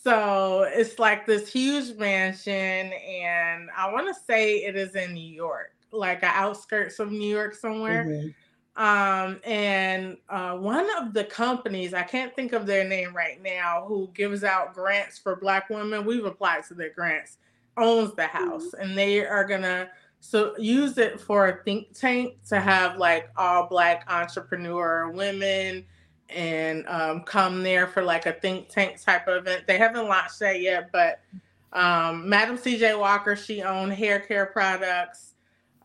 so it's like this huge mansion, and I want to say it is in New York, like an outskirts of New York somewhere. Mm-hmm. Um, and uh, one of the companies, I can't think of their name right now, who gives out grants for Black women, we've applied to their grants, owns the house, mm-hmm. and they are gonna so use it for a think tank to have like all Black entrepreneur women and um, come there for like a think tank type of event. They haven't launched that yet, but um, Madam CJ Walker, she owned hair care products,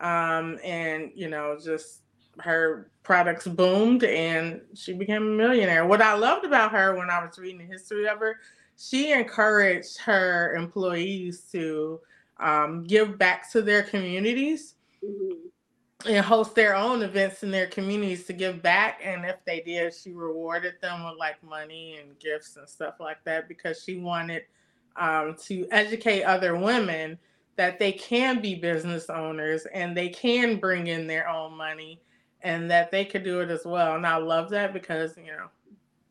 um, and you know, just her products boomed, and she became a millionaire. What I loved about her when I was reading the history of her, she encouraged her employees to um, give back to their communities. Mm-hmm and host their own events in their communities to give back. And if they did, she rewarded them with like money and gifts and stuff like that because she wanted um, to educate other women that they can be business owners and they can bring in their own money and that they could do it as well. And I love that because, you know,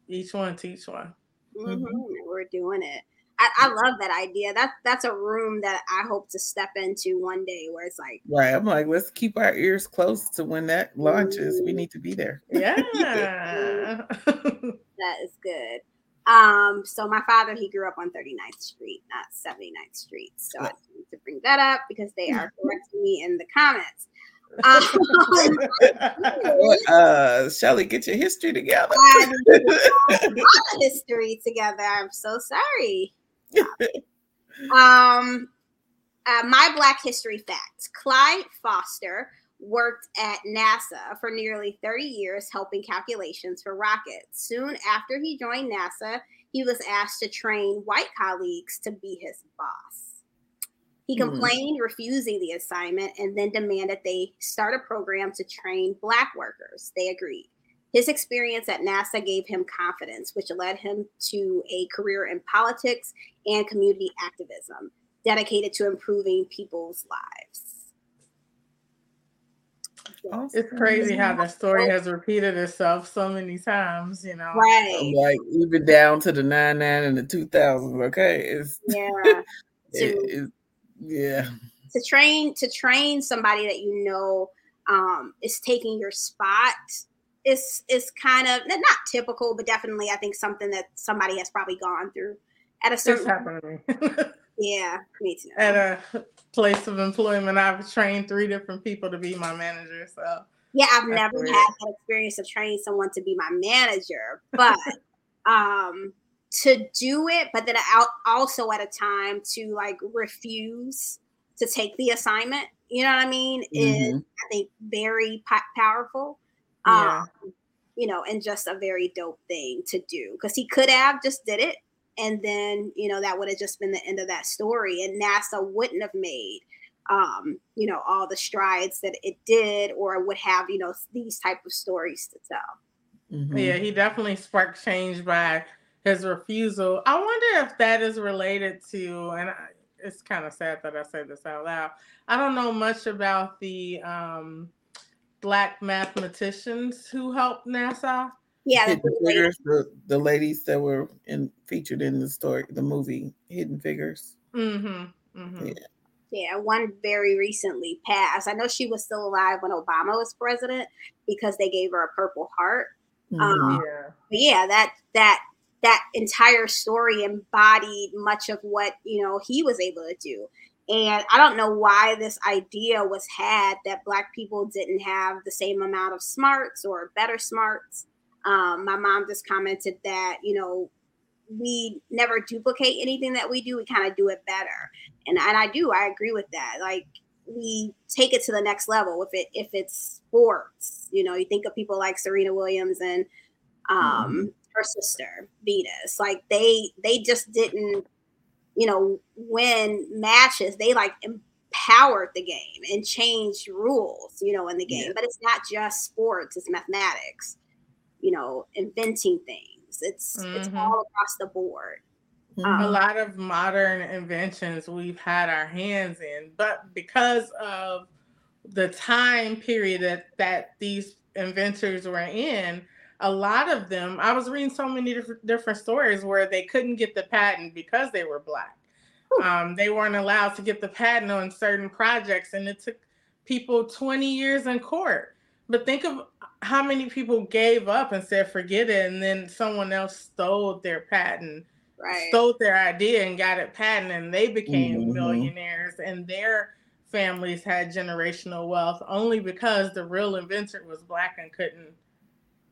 each one teach one. Mm-hmm. We're doing it. I, I, love that idea. That's that's a room that I hope to step into one day where it's like right. I'm like, let's keep our ears close to when that launches. We mm-hmm. need to be there. Yeah. that is good. Um, so my father, he grew up on 39th Street, not 79th Street. So I need to bring that up because they are correcting me in the comments. Uh, Shelly, get your history together. history together. I'm so sorry. um, uh, my Black History facts: Clyde Foster worked at NASA for nearly 30 years helping calculations for rockets. Soon after he joined NASA, he was asked to train white colleagues to be his boss. He hmm. complained, mm. refusing the assignment, and then demanded they start a program to train Black workers. They agreed. His experience at NASA gave him confidence, which led him to a career in politics and community activism dedicated to improving people's lives. It's crazy how the story has repeated itself so many times, you know. Right. Like even down to the nine nine and the two thousands. Okay. It's yeah. it, it, yeah. To train to train somebody that you know um, is taking your spot is is kind of not typical, but definitely I think something that somebody has probably gone through at a certain. It's happening. yeah, me too. At a place of employment, I've trained three different people to be my manager. So yeah, I've never weird. had that experience of training someone to be my manager, but um to do it, but then also at a time to like refuse to take the assignment. You know what I mean? Mm-hmm. Is I think very po- powerful. Yeah. Um, you know, and just a very dope thing to do because he could have just did it and then you know that would have just been the end of that story and nasa wouldn't have made um, you know all the strides that it did or would have you know these type of stories to tell mm-hmm. yeah he definitely sparked change by his refusal i wonder if that is related to and I, it's kind of sad that i say this out loud i don't know much about the um, black mathematicians who helped NASA. Yeah, Hidden Figures, the, the ladies that were in featured in the story, the movie Hidden Figures. Mm-hmm. mm-hmm. Yeah. Yeah, one very recently passed. I know she was still alive when Obama was president because they gave her a Purple Heart. Mm-hmm. Um, yeah. yeah, that that that entire story embodied much of what you know he was able to do. And I don't know why this idea was had that Black people didn't have the same amount of smarts or better smarts. Um, my mom just commented that, you know, we never duplicate anything that we do, we kind of do it better. And, and I do, I agree with that. Like, we take it to the next level if it if it's sports you know you think of people like serena williams and um, mm-hmm. Her sister Venus. Like they they just didn't, you know, win matches. They like empowered the game and changed rules, you know, in the game. Yeah. But it's not just sports; it's mathematics. You know, inventing things. It's mm-hmm. it's all across the board. Um, a lot of modern inventions we've had our hands in, but because of the time period that, that these inventors were in, a lot of them, I was reading so many different, different stories where they couldn't get the patent because they were black. Um, they weren't allowed to get the patent on certain projects, and it took people 20 years in court. But think of how many people gave up and said, forget it, and then someone else stole their patent right. stole their idea and got it patented, and they became mm-hmm. millionaires, and their families had generational wealth only because the real inventor was black and couldn't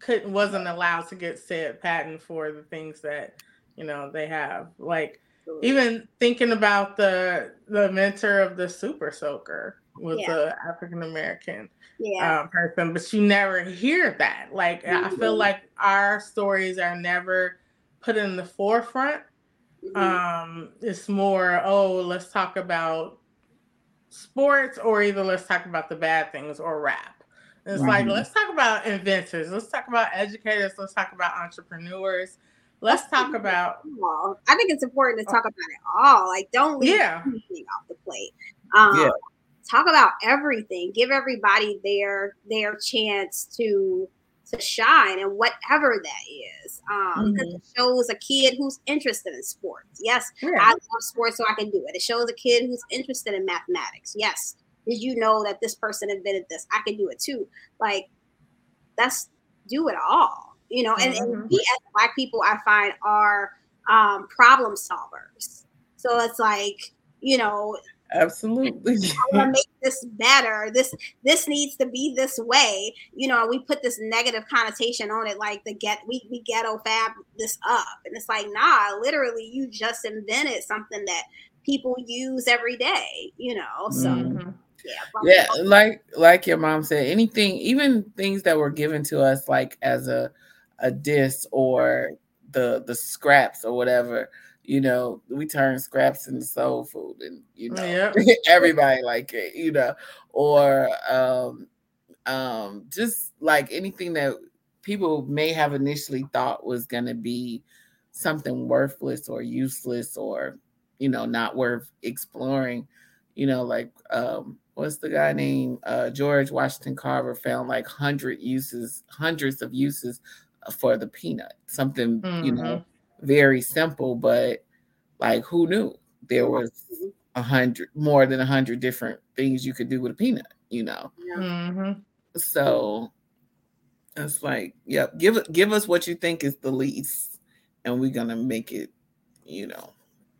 couldn't wasn't allowed to get said patent for the things that you know they have like even thinking about the the inventor of the super soaker was yeah. a African American yeah. um, person, but you never hear that. Like mm-hmm. I feel like our stories are never put in the forefront. Mm-hmm. Um, it's more, oh, let's talk about sports, or either let's talk about the bad things or rap. It's right. like let's talk about inventors, let's talk about educators, let's talk about entrepreneurs. Let's talk about. I think it's important to talk about it all. Like, don't leave yeah. anything off the plate. Um, yeah. Talk about everything. Give everybody their their chance to to shine and whatever that is. Um, mm-hmm. It shows a kid who's interested in sports. Yes, yeah. I love sports, so I can do it. It shows a kid who's interested in mathematics. Yes, did you know that this person invented this? I can do it too. Like, that's do it all. You know, and, mm-hmm. and we as black people, I find are um, problem solvers. So it's like, you know, Absolutely. I want to make this better. This this needs to be this way. You know, we put this negative connotation on it, like the get we we ghetto fab this up, and it's like nah. Literally, you just invented something that people use every day. You know, so. Mm-hmm. Yeah, yeah, like like your mom said, anything, even things that were given to us like as a a diss or the the scraps or whatever, you know, we turn scraps into soul food and you know yep. everybody like it, you know, or um um just like anything that people may have initially thought was gonna be something worthless or useless or you know not worth exploring, you know, like um what's the guy named uh, George Washington Carver found like hundred uses, hundreds of uses for the peanut. Something mm-hmm. you know mm-hmm very simple, but like who knew there was a hundred more than a hundred different things you could do with a peanut, you know? Mm-hmm. So it's like, yep, give give us what you think is the least, and we're gonna make it, you know,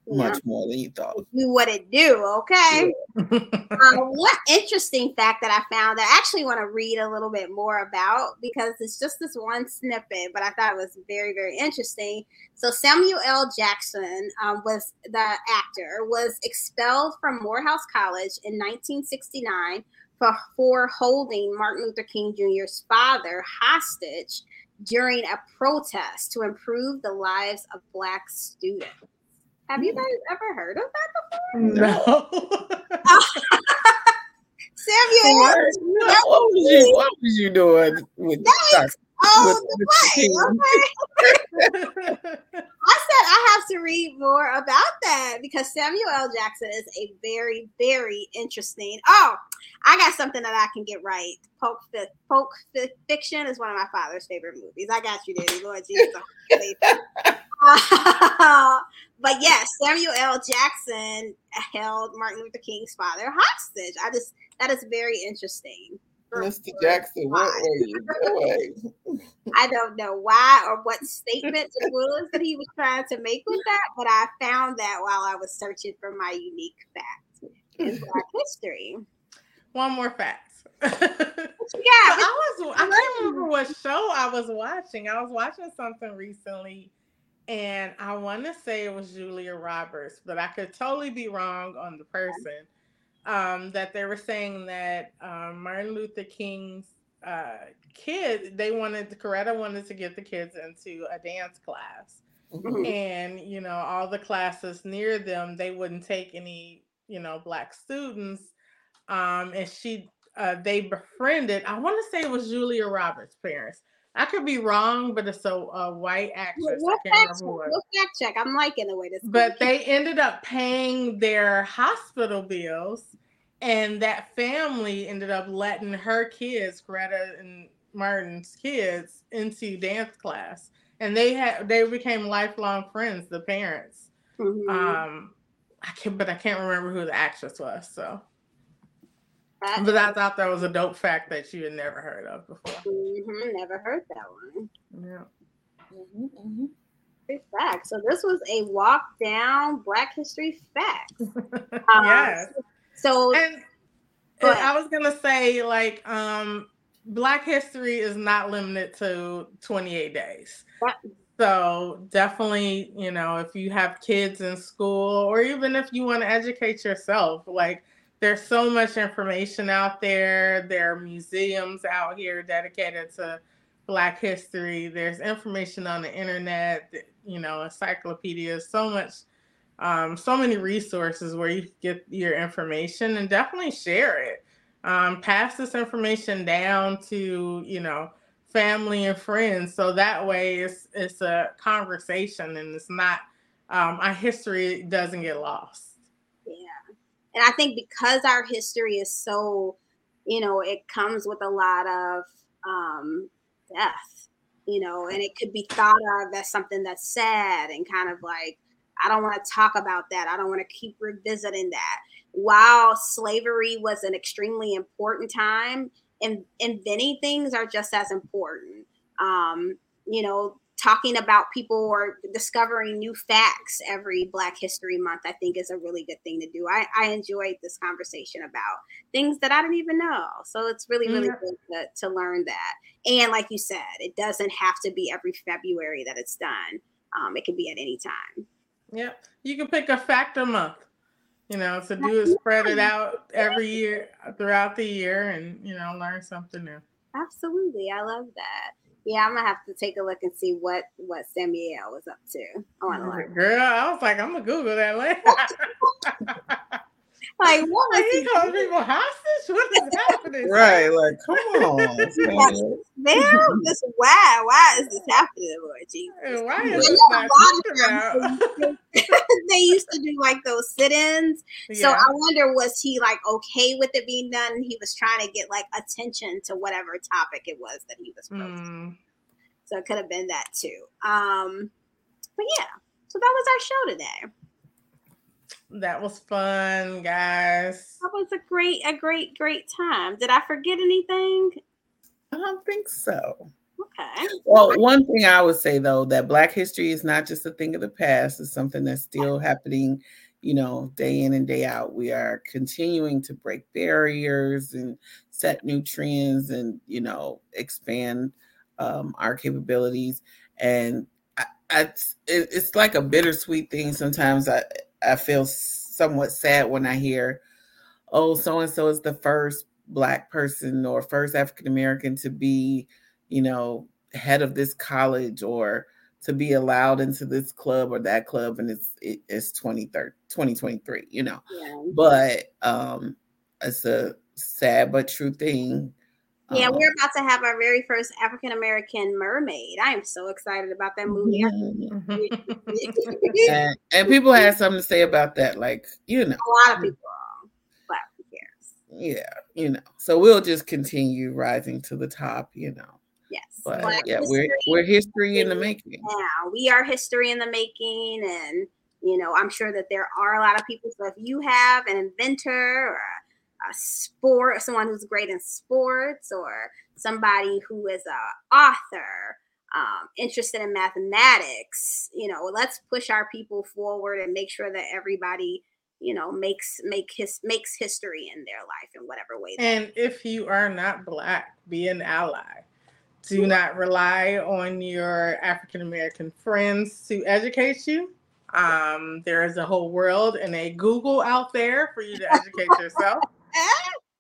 much more than you thought. Do what it do, okay? Yeah. um, one interesting fact that I found that I actually want to read a little bit more about because it's just this one snippet, but I thought it was very, very interesting. So Samuel L. Jackson um, was the actor was expelled from Morehouse College in 1969 for, for holding Martin Luther King Jr.'s father hostage during a protest to improve the lives of Black students. Have you guys ever heard of that before? No. Samuel, what, what, was you, what was you doing with that? Oh, the play. Okay. I said I have to read more about that because Samuel L. Jackson is a very, very interesting. Oh, I got something that I can get right. Pulp, Pulp Fiction is one of my father's favorite movies. I got you, Daddy. Lord Jesus. But yes, Samuel L. Jackson held Martin Luther King's father hostage. I just that is very interesting. Mr. Jackson, what were you doing? I don't know why or what statement it was that he was trying to make with that, but I found that while I was searching for my unique fact in Black history. One more fact. yeah, so I was. I can't remember what show I was watching. I was watching something recently and I want to say it was Julia Roberts, but I could totally be wrong on the person. Um, that they were saying that um, Martin Luther King's uh, kid, they wanted Coretta wanted to get the kids into a dance class. Mhm. And you know, all the classes near them, they wouldn't take any, you know, black students. Um, and she uh they befriended, I want to say it was Julia Roberts' parents. I could be wrong, but it's a, a white actress. Can't fact, it fact check? I'm liking the way this. But they ended up paying their hospital bills, and that family ended up letting her kids, Coretta and Martin's kids, into dance class, and they had they became lifelong friends. The parents, Mhm. um, I can't, but I can't remember who the actress was. So, That- but I thought that was a dope fact that you had never heard of before. Mhm, Never heard that one. Yeah. Mhm, mhm. Big fact. So this was a walk down Black History fact. Um, yes. So and, and. I was gonna say like um Black history is not limited to 28 days. Yep. So definitely, you know, if you have kids in school or even if you want to educate yourself, like there's so much information out there. There are museums out here dedicated to Black history. There's information on the internet, you know, encyclopedias, so much um, so many resources where you get your information and definitely share it. Um, pass this information down to you know family and friends, so that way it's it's a conversation and it's not um, our history doesn't get lost. And I think because our history is so, you know, it comes with a lot of um, death, you know, and it could be thought of as something that's sad and kind of like, I don't want to talk about that. I don't want to keep revisiting that. While slavery was an extremely important time, and inventing things are just as important. Um, you know, talking about people or discovering new facts every Black History Month, I think is a really good thing to do. I, I enjoyed this conversation about things that I didn't even know. So it's really, really Mhm. good to, to learn that. And like you said, it doesn't have to be every February that it's done. Um, it can be at any time. Yep, you can pick a fact a month. You know, to do it, spread it out every year throughout the year, and you know, learn something new. Absolutely. I love that. Yeah, I'm gonna have to take a look and see what what Samuel was up to. I want to learn. Girl, I was like, I'm gonna Google that later. Like, what was Like, he you calling people hostage? What is happening? Right, like come on. man. there? This why? Why is this happening, Lord Jesus? And Why is this know, not a lot talked of about? times they used to do like those sit-ins. So I wonder was he like okay with it being done? He was trying to get like attention to whatever topic it was that he was protesting. Mm, So it could have been that too. Um, but yeah, so that was our show today. That was fun, guys. That was a great, a great, great time. Did I forget anything? I don't think so. Okay. Well, one thing I would say though that Black history is not just a thing of the past; it's something that's still happening. You know, day in and day out. We are continuing to break barriers and set new trends, and you know, expand um, our capabilities. And I, I, it's like a bittersweet thing. Sometimes I, I feel somewhat sad when I hear, "Oh, so and so is the first Black person or first African American to be." you know, head of this college or to be allowed into this club or that club and it's it, it's 2030 2023 you know Yeah. but um it's a sad but true thing Yeah, Um, we're about to have our very first African American mermaid. I am so excited about that movie. and, and people had something to say about that like you know a lot of people, but who cares? yeah you know so we'll just continue rising to the top you know Yes. but Black yeah we're history. we're history in the making now. We are history in the making, and you know, I'm sure that there are a lot of people. So if you have an inventor or a, a sport, someone who's great in sports, or somebody who is a author, um, interested in mathematics, you know, let's push our people forward and make sure that everybody, you know, makes make his makes history in their life in whatever way. And if you are not black, be an ally. Do not rely on your African American friends to educate you. Um, there is a whole world and a Google out there for you to educate yourself.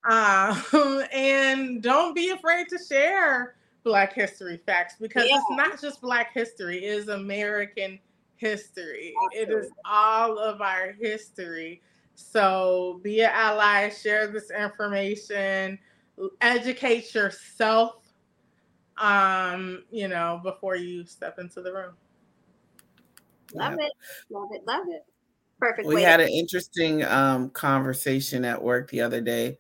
Um, and don't be afraid to share Black history facts because yeah. it's not just Black history, it is American history. It is all of our history. So be an ally, share this information, educate yourself, um, you know, before you step into the room. Love yeah. it. Love it. Love it. Perfect. We had an interesting um, conversation at work the other day.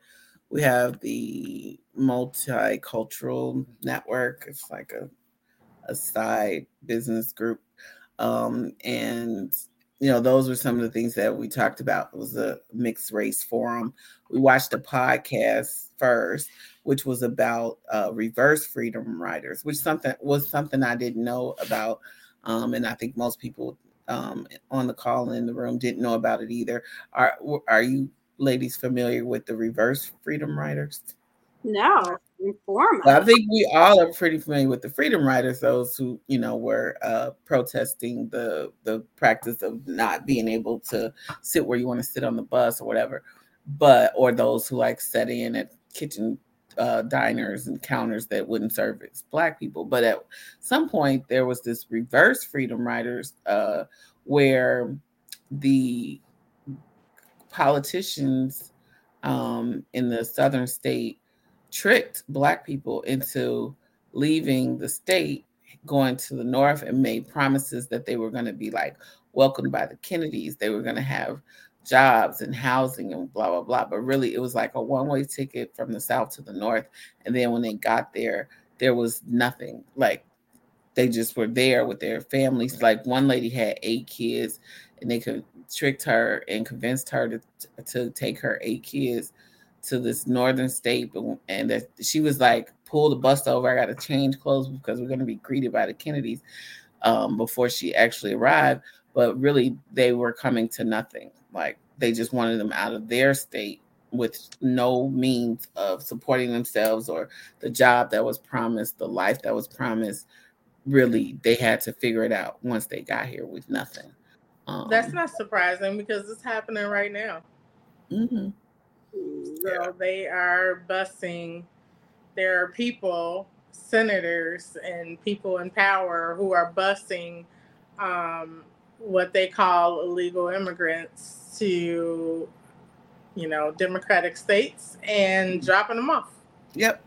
We have the multicultural network. It's like a a side business group. Um, and you know, those were some of the things that we talked about. It was a mixed race forum. We watched a podcast first, which was about uh, reverse freedom riders, which something was something I didn't know about. Um, and I think most people um, on the call in the room didn't know about it either. Are are you ladies familiar with the reverse freedom riders? No, inform I think we all are pretty familiar with the freedom riders, those who you know were uh, protesting the the practice of not being able to sit where you want to sit on the bus or whatever, but or those who like set in at kitchen uh, diners and counters that wouldn't service black people. But at some point, there was this reverse freedom riders uh, where the politicians um, in the southern state tricked black people into leaving the state going to the north and made promises that they were going to be like welcomed by the kennedys they were going to have jobs and housing and blah blah blah. But really it was like a one-way ticket from the south to the north. And then when they got there there was nothing. Like they just were there with their families. Like one lady had eight kids and they could tricked her and convinced her to, to take her eight kids to this northern state. And that she was like pull the bus over. I got to change clothes because we're to be greeted by the kennedys um, before she actually arrived but really they were coming to nothing like they just wanted them out of their state with no means of supporting themselves or the job that was promised, the life that was promised. Really, they had to figure it out once they got here with nothing. Um, That's not surprising because it's happening right now. Mm-hmm. So yeah. they are busing. There are people, senators, and people in power who are busing um, what they call illegal immigrants to, you know, democratic states and dropping them off. Yep.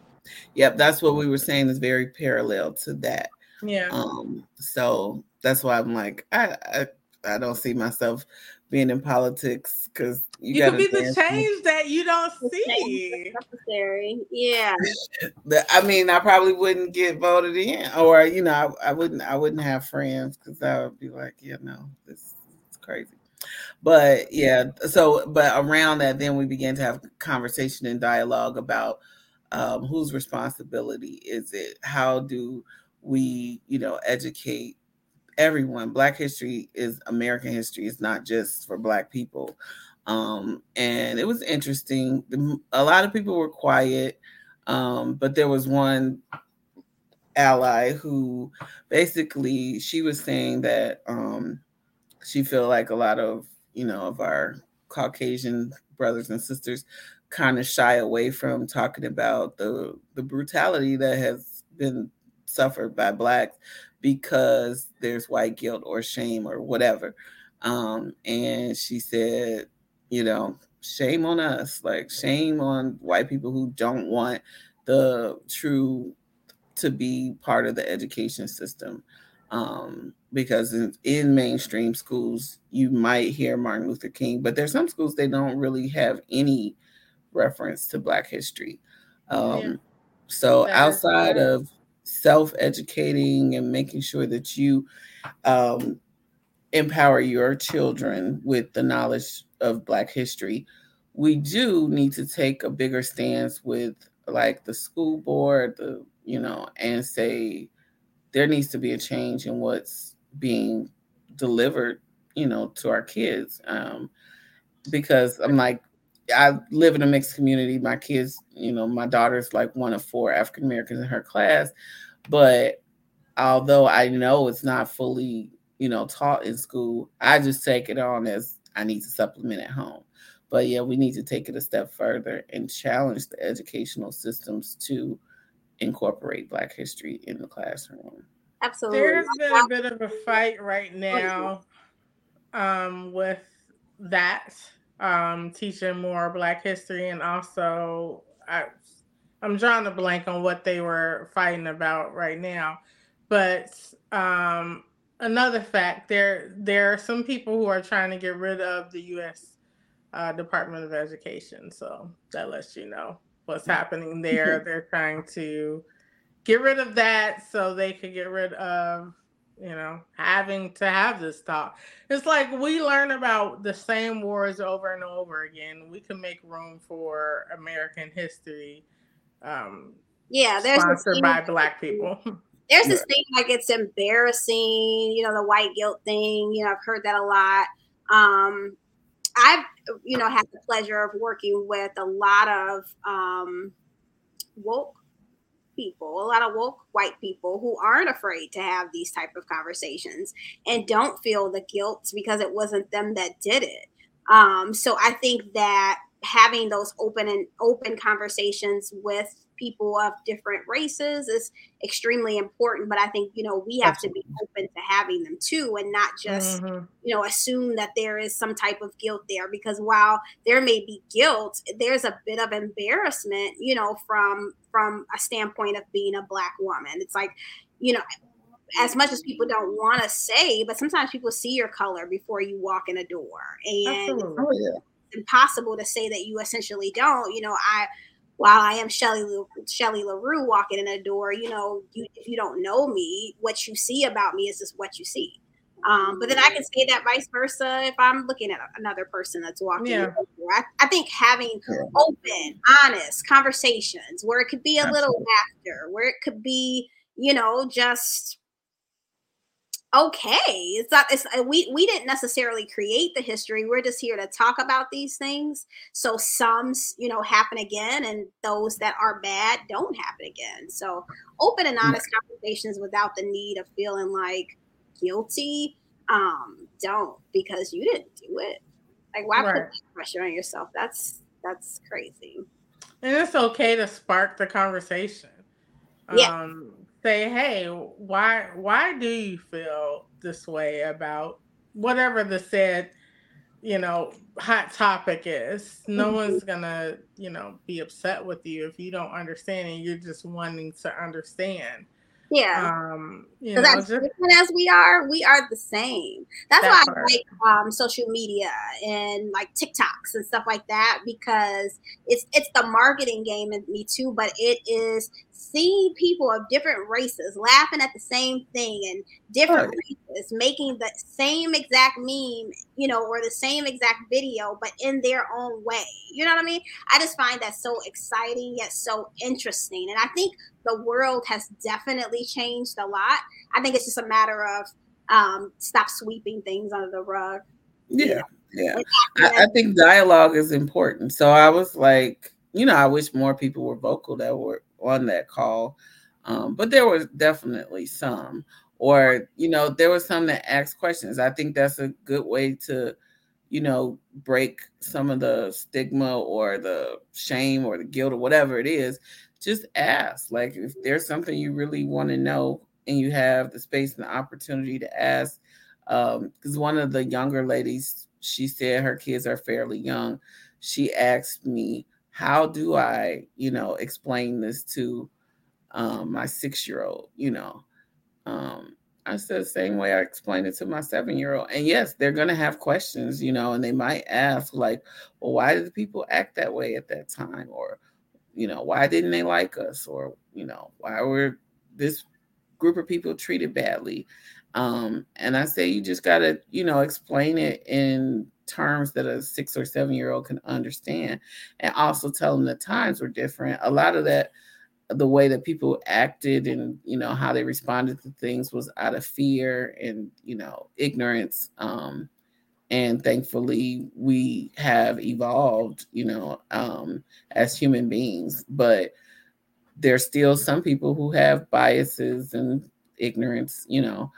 Yep. That's what we were saying is very parallel to that. Yeah. Um, so that's why I'm like, I, I, I don't see myself being in politics because you, you could be the change that you don't see. Necessary, yeah. I mean, I probably wouldn't get voted in, or you know, I, I wouldn't, I wouldn't have friends because I would be like, yeah, no, this is crazy. But yeah, so but around that, then we began to have conversation and dialogue about um, whose responsibility is it? How do we, you know, educate everyone? Black history is American history. It's not just for Black people. Um, and it was interesting. A lot of people were quiet, um, but there was one ally who basically she was saying that um, she felt like a lot of you know, of our Caucasian brothers and sisters kind of shy away from talking about the the brutality that has been suffered by blacks because there's white guilt or shame or whatever. Um, and she said, you know, shame on us, like shame on white people who don't want the true to be part of the education system um, because in, in, mainstream schools you might hear Martin Luther King, but there's some schools they don't really have any reference to Black history. Um, yeah. So outside of self-educating and making sure that you um, empower your children with the knowledge of Black history, we do need to take a bigger stance with like the school board, the you know, and say there needs to be a change in what's being delivered, you know, to our kids. Um, because I'm like, I live in a mixed community. My kids, you know, my daughter's like one of four African Americans in her class. But although I know it's not fully, you know, taught in school, I just take it on as I need to supplement at home. But yeah, we need to take it a step further and challenge the educational systems to incorporate Black history in the classroom. Absolutely. There's been a bit of a fight right now um, with that, um, teaching more Black history, and also I, I'm drawing a blank on what they were fighting about right now. But um, another fact there there are some people who are trying to get rid of the U.S. Uh, Department of Education. So that lets you know what's happening there. They're trying to get rid of that so they could get rid of you know having to have this talk it's like we learn about the same wars over and over again. We can make room for american history um yeah there's sponsored by black people. There's this thing like it's embarrassing you know the white guilt thing you know i've heard that a lot. Um i've you know had the pleasure of working with a lot of um woke people, a lot of woke white people who aren't afraid to have these type of conversations and don't feel the guilt because it wasn't them that did it. Um, so I think that having those open and open conversations with people of different races is extremely important but i think you know we have Absolutely. to be open to having them too and not just mm-hmm. you know assume that there is some type of guilt there because while there may be guilt there's a bit of embarrassment you know from from a standpoint of being a black woman it's like you know as much as people don't want to say but sometimes people see your color before you walk in a door and oh, yeah. it's impossible to say that you essentially don't you know i while I am Shelly Shelly Larue walking in a door, you know, you, if you don't know me, what you see about me is just what you see. Um, but then I can say that vice versa if I'm looking at another person that's walking. Yeah. I, I, think having open, honest conversations where it could be a Absolutely. little laughter, where it could be, you know, just okay it's not it's uh, we we didn't necessarily create the history we're just here to talk about these things so some you know happen again and those that are bad don't happen again so open and honest conversations without the need of feeling like guilty um don't because you didn't do it. Like why right. put pressure on yourself? That's that's crazy. And it's okay to spark the conversation. Yeah. um say, "Hey, why why do you feel this way about whatever the said, you know, hot topic is?" No mm-hmm. one's gonna, you know, be upset with you if you don't understand and you're just wanting to understand. Yeah. Um, you know, as just, different as we are, we are the same. That's that why part. I like um, social media and like TikToks and stuff like that because it's it's the marketing game in me too, but it is seeing people of different races laughing at the same thing and different oh. races making the same exact meme, you know, or the same exact video, but in their own way. You know what I mean? I just find that so exciting yet so interesting. And I think the world has definitely changed a lot. I think it's just a matter of um, stop sweeping things under the rug. Yeah. Yeah. I, I think dialogue is important. So I was like, you know, I wish more people were vocal that were on that call. Um, but there was definitely some, or you know, there was some that asked questions. I think that's a good way to, you know, break some of the stigma or the shame or the guilt or whatever it is. Just ask. Like if there's something you really want to know and you have the space and the opportunity to ask. Because um, one of the younger ladies, she said her kids are fairly young. She asked me, how do I, you know, explain this to um, my six year old, you know? Um, I said the same way I explained it to my seven year old. And yes, they're to have questions, you know, and they might ask, like, well, why did people act that way at that time? Or, you know, why didn't they like us? Or, you know, why were this group of people treated badly? Um, and I say, you just got to, you know, explain it in terms that a six or seven year old can understand and also tell them the times were different a lot of that the way that people acted and you know how they responded to things was out of fear and you know ignorance um and thankfully we have evolved you know um as human beings but there's still some people who have biases and ignorance you know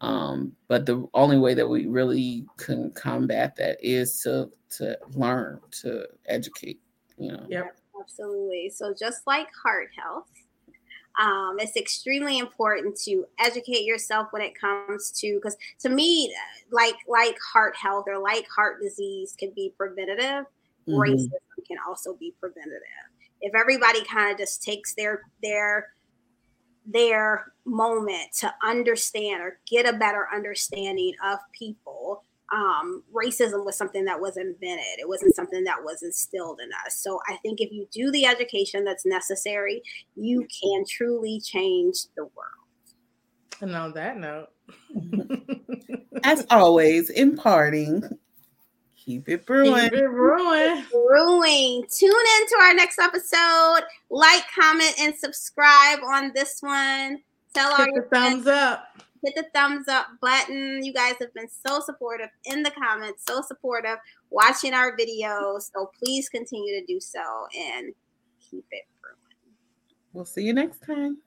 Um, but the only way that we really can combat that is to to learn, to educate, you know. Yep. Absolutely. So just like heart health, um, it's extremely important to educate yourself when it comes to because to me, like like heart health or like heart disease can be preventative. Mm-hmm. Racism can also be preventative. If everybody kind of just takes their their their moment to understand or get a better understanding of people um, racism was something that was invented. It wasn't something that was instilled in us. So I think if you do the education that's necessary, you can truly change the world. And on that note, as always, imparting, keep it brewing. Keep it brewing. Brewing. Tune in to our next episode. Like, comment, and subscribe on this one. Tell Hit all your thumbs up hit the thumbs up button. You guys have been so supportive in the comments, so supportive watching our videos. So please continue to do so and keep it brewing. We'll see you next time.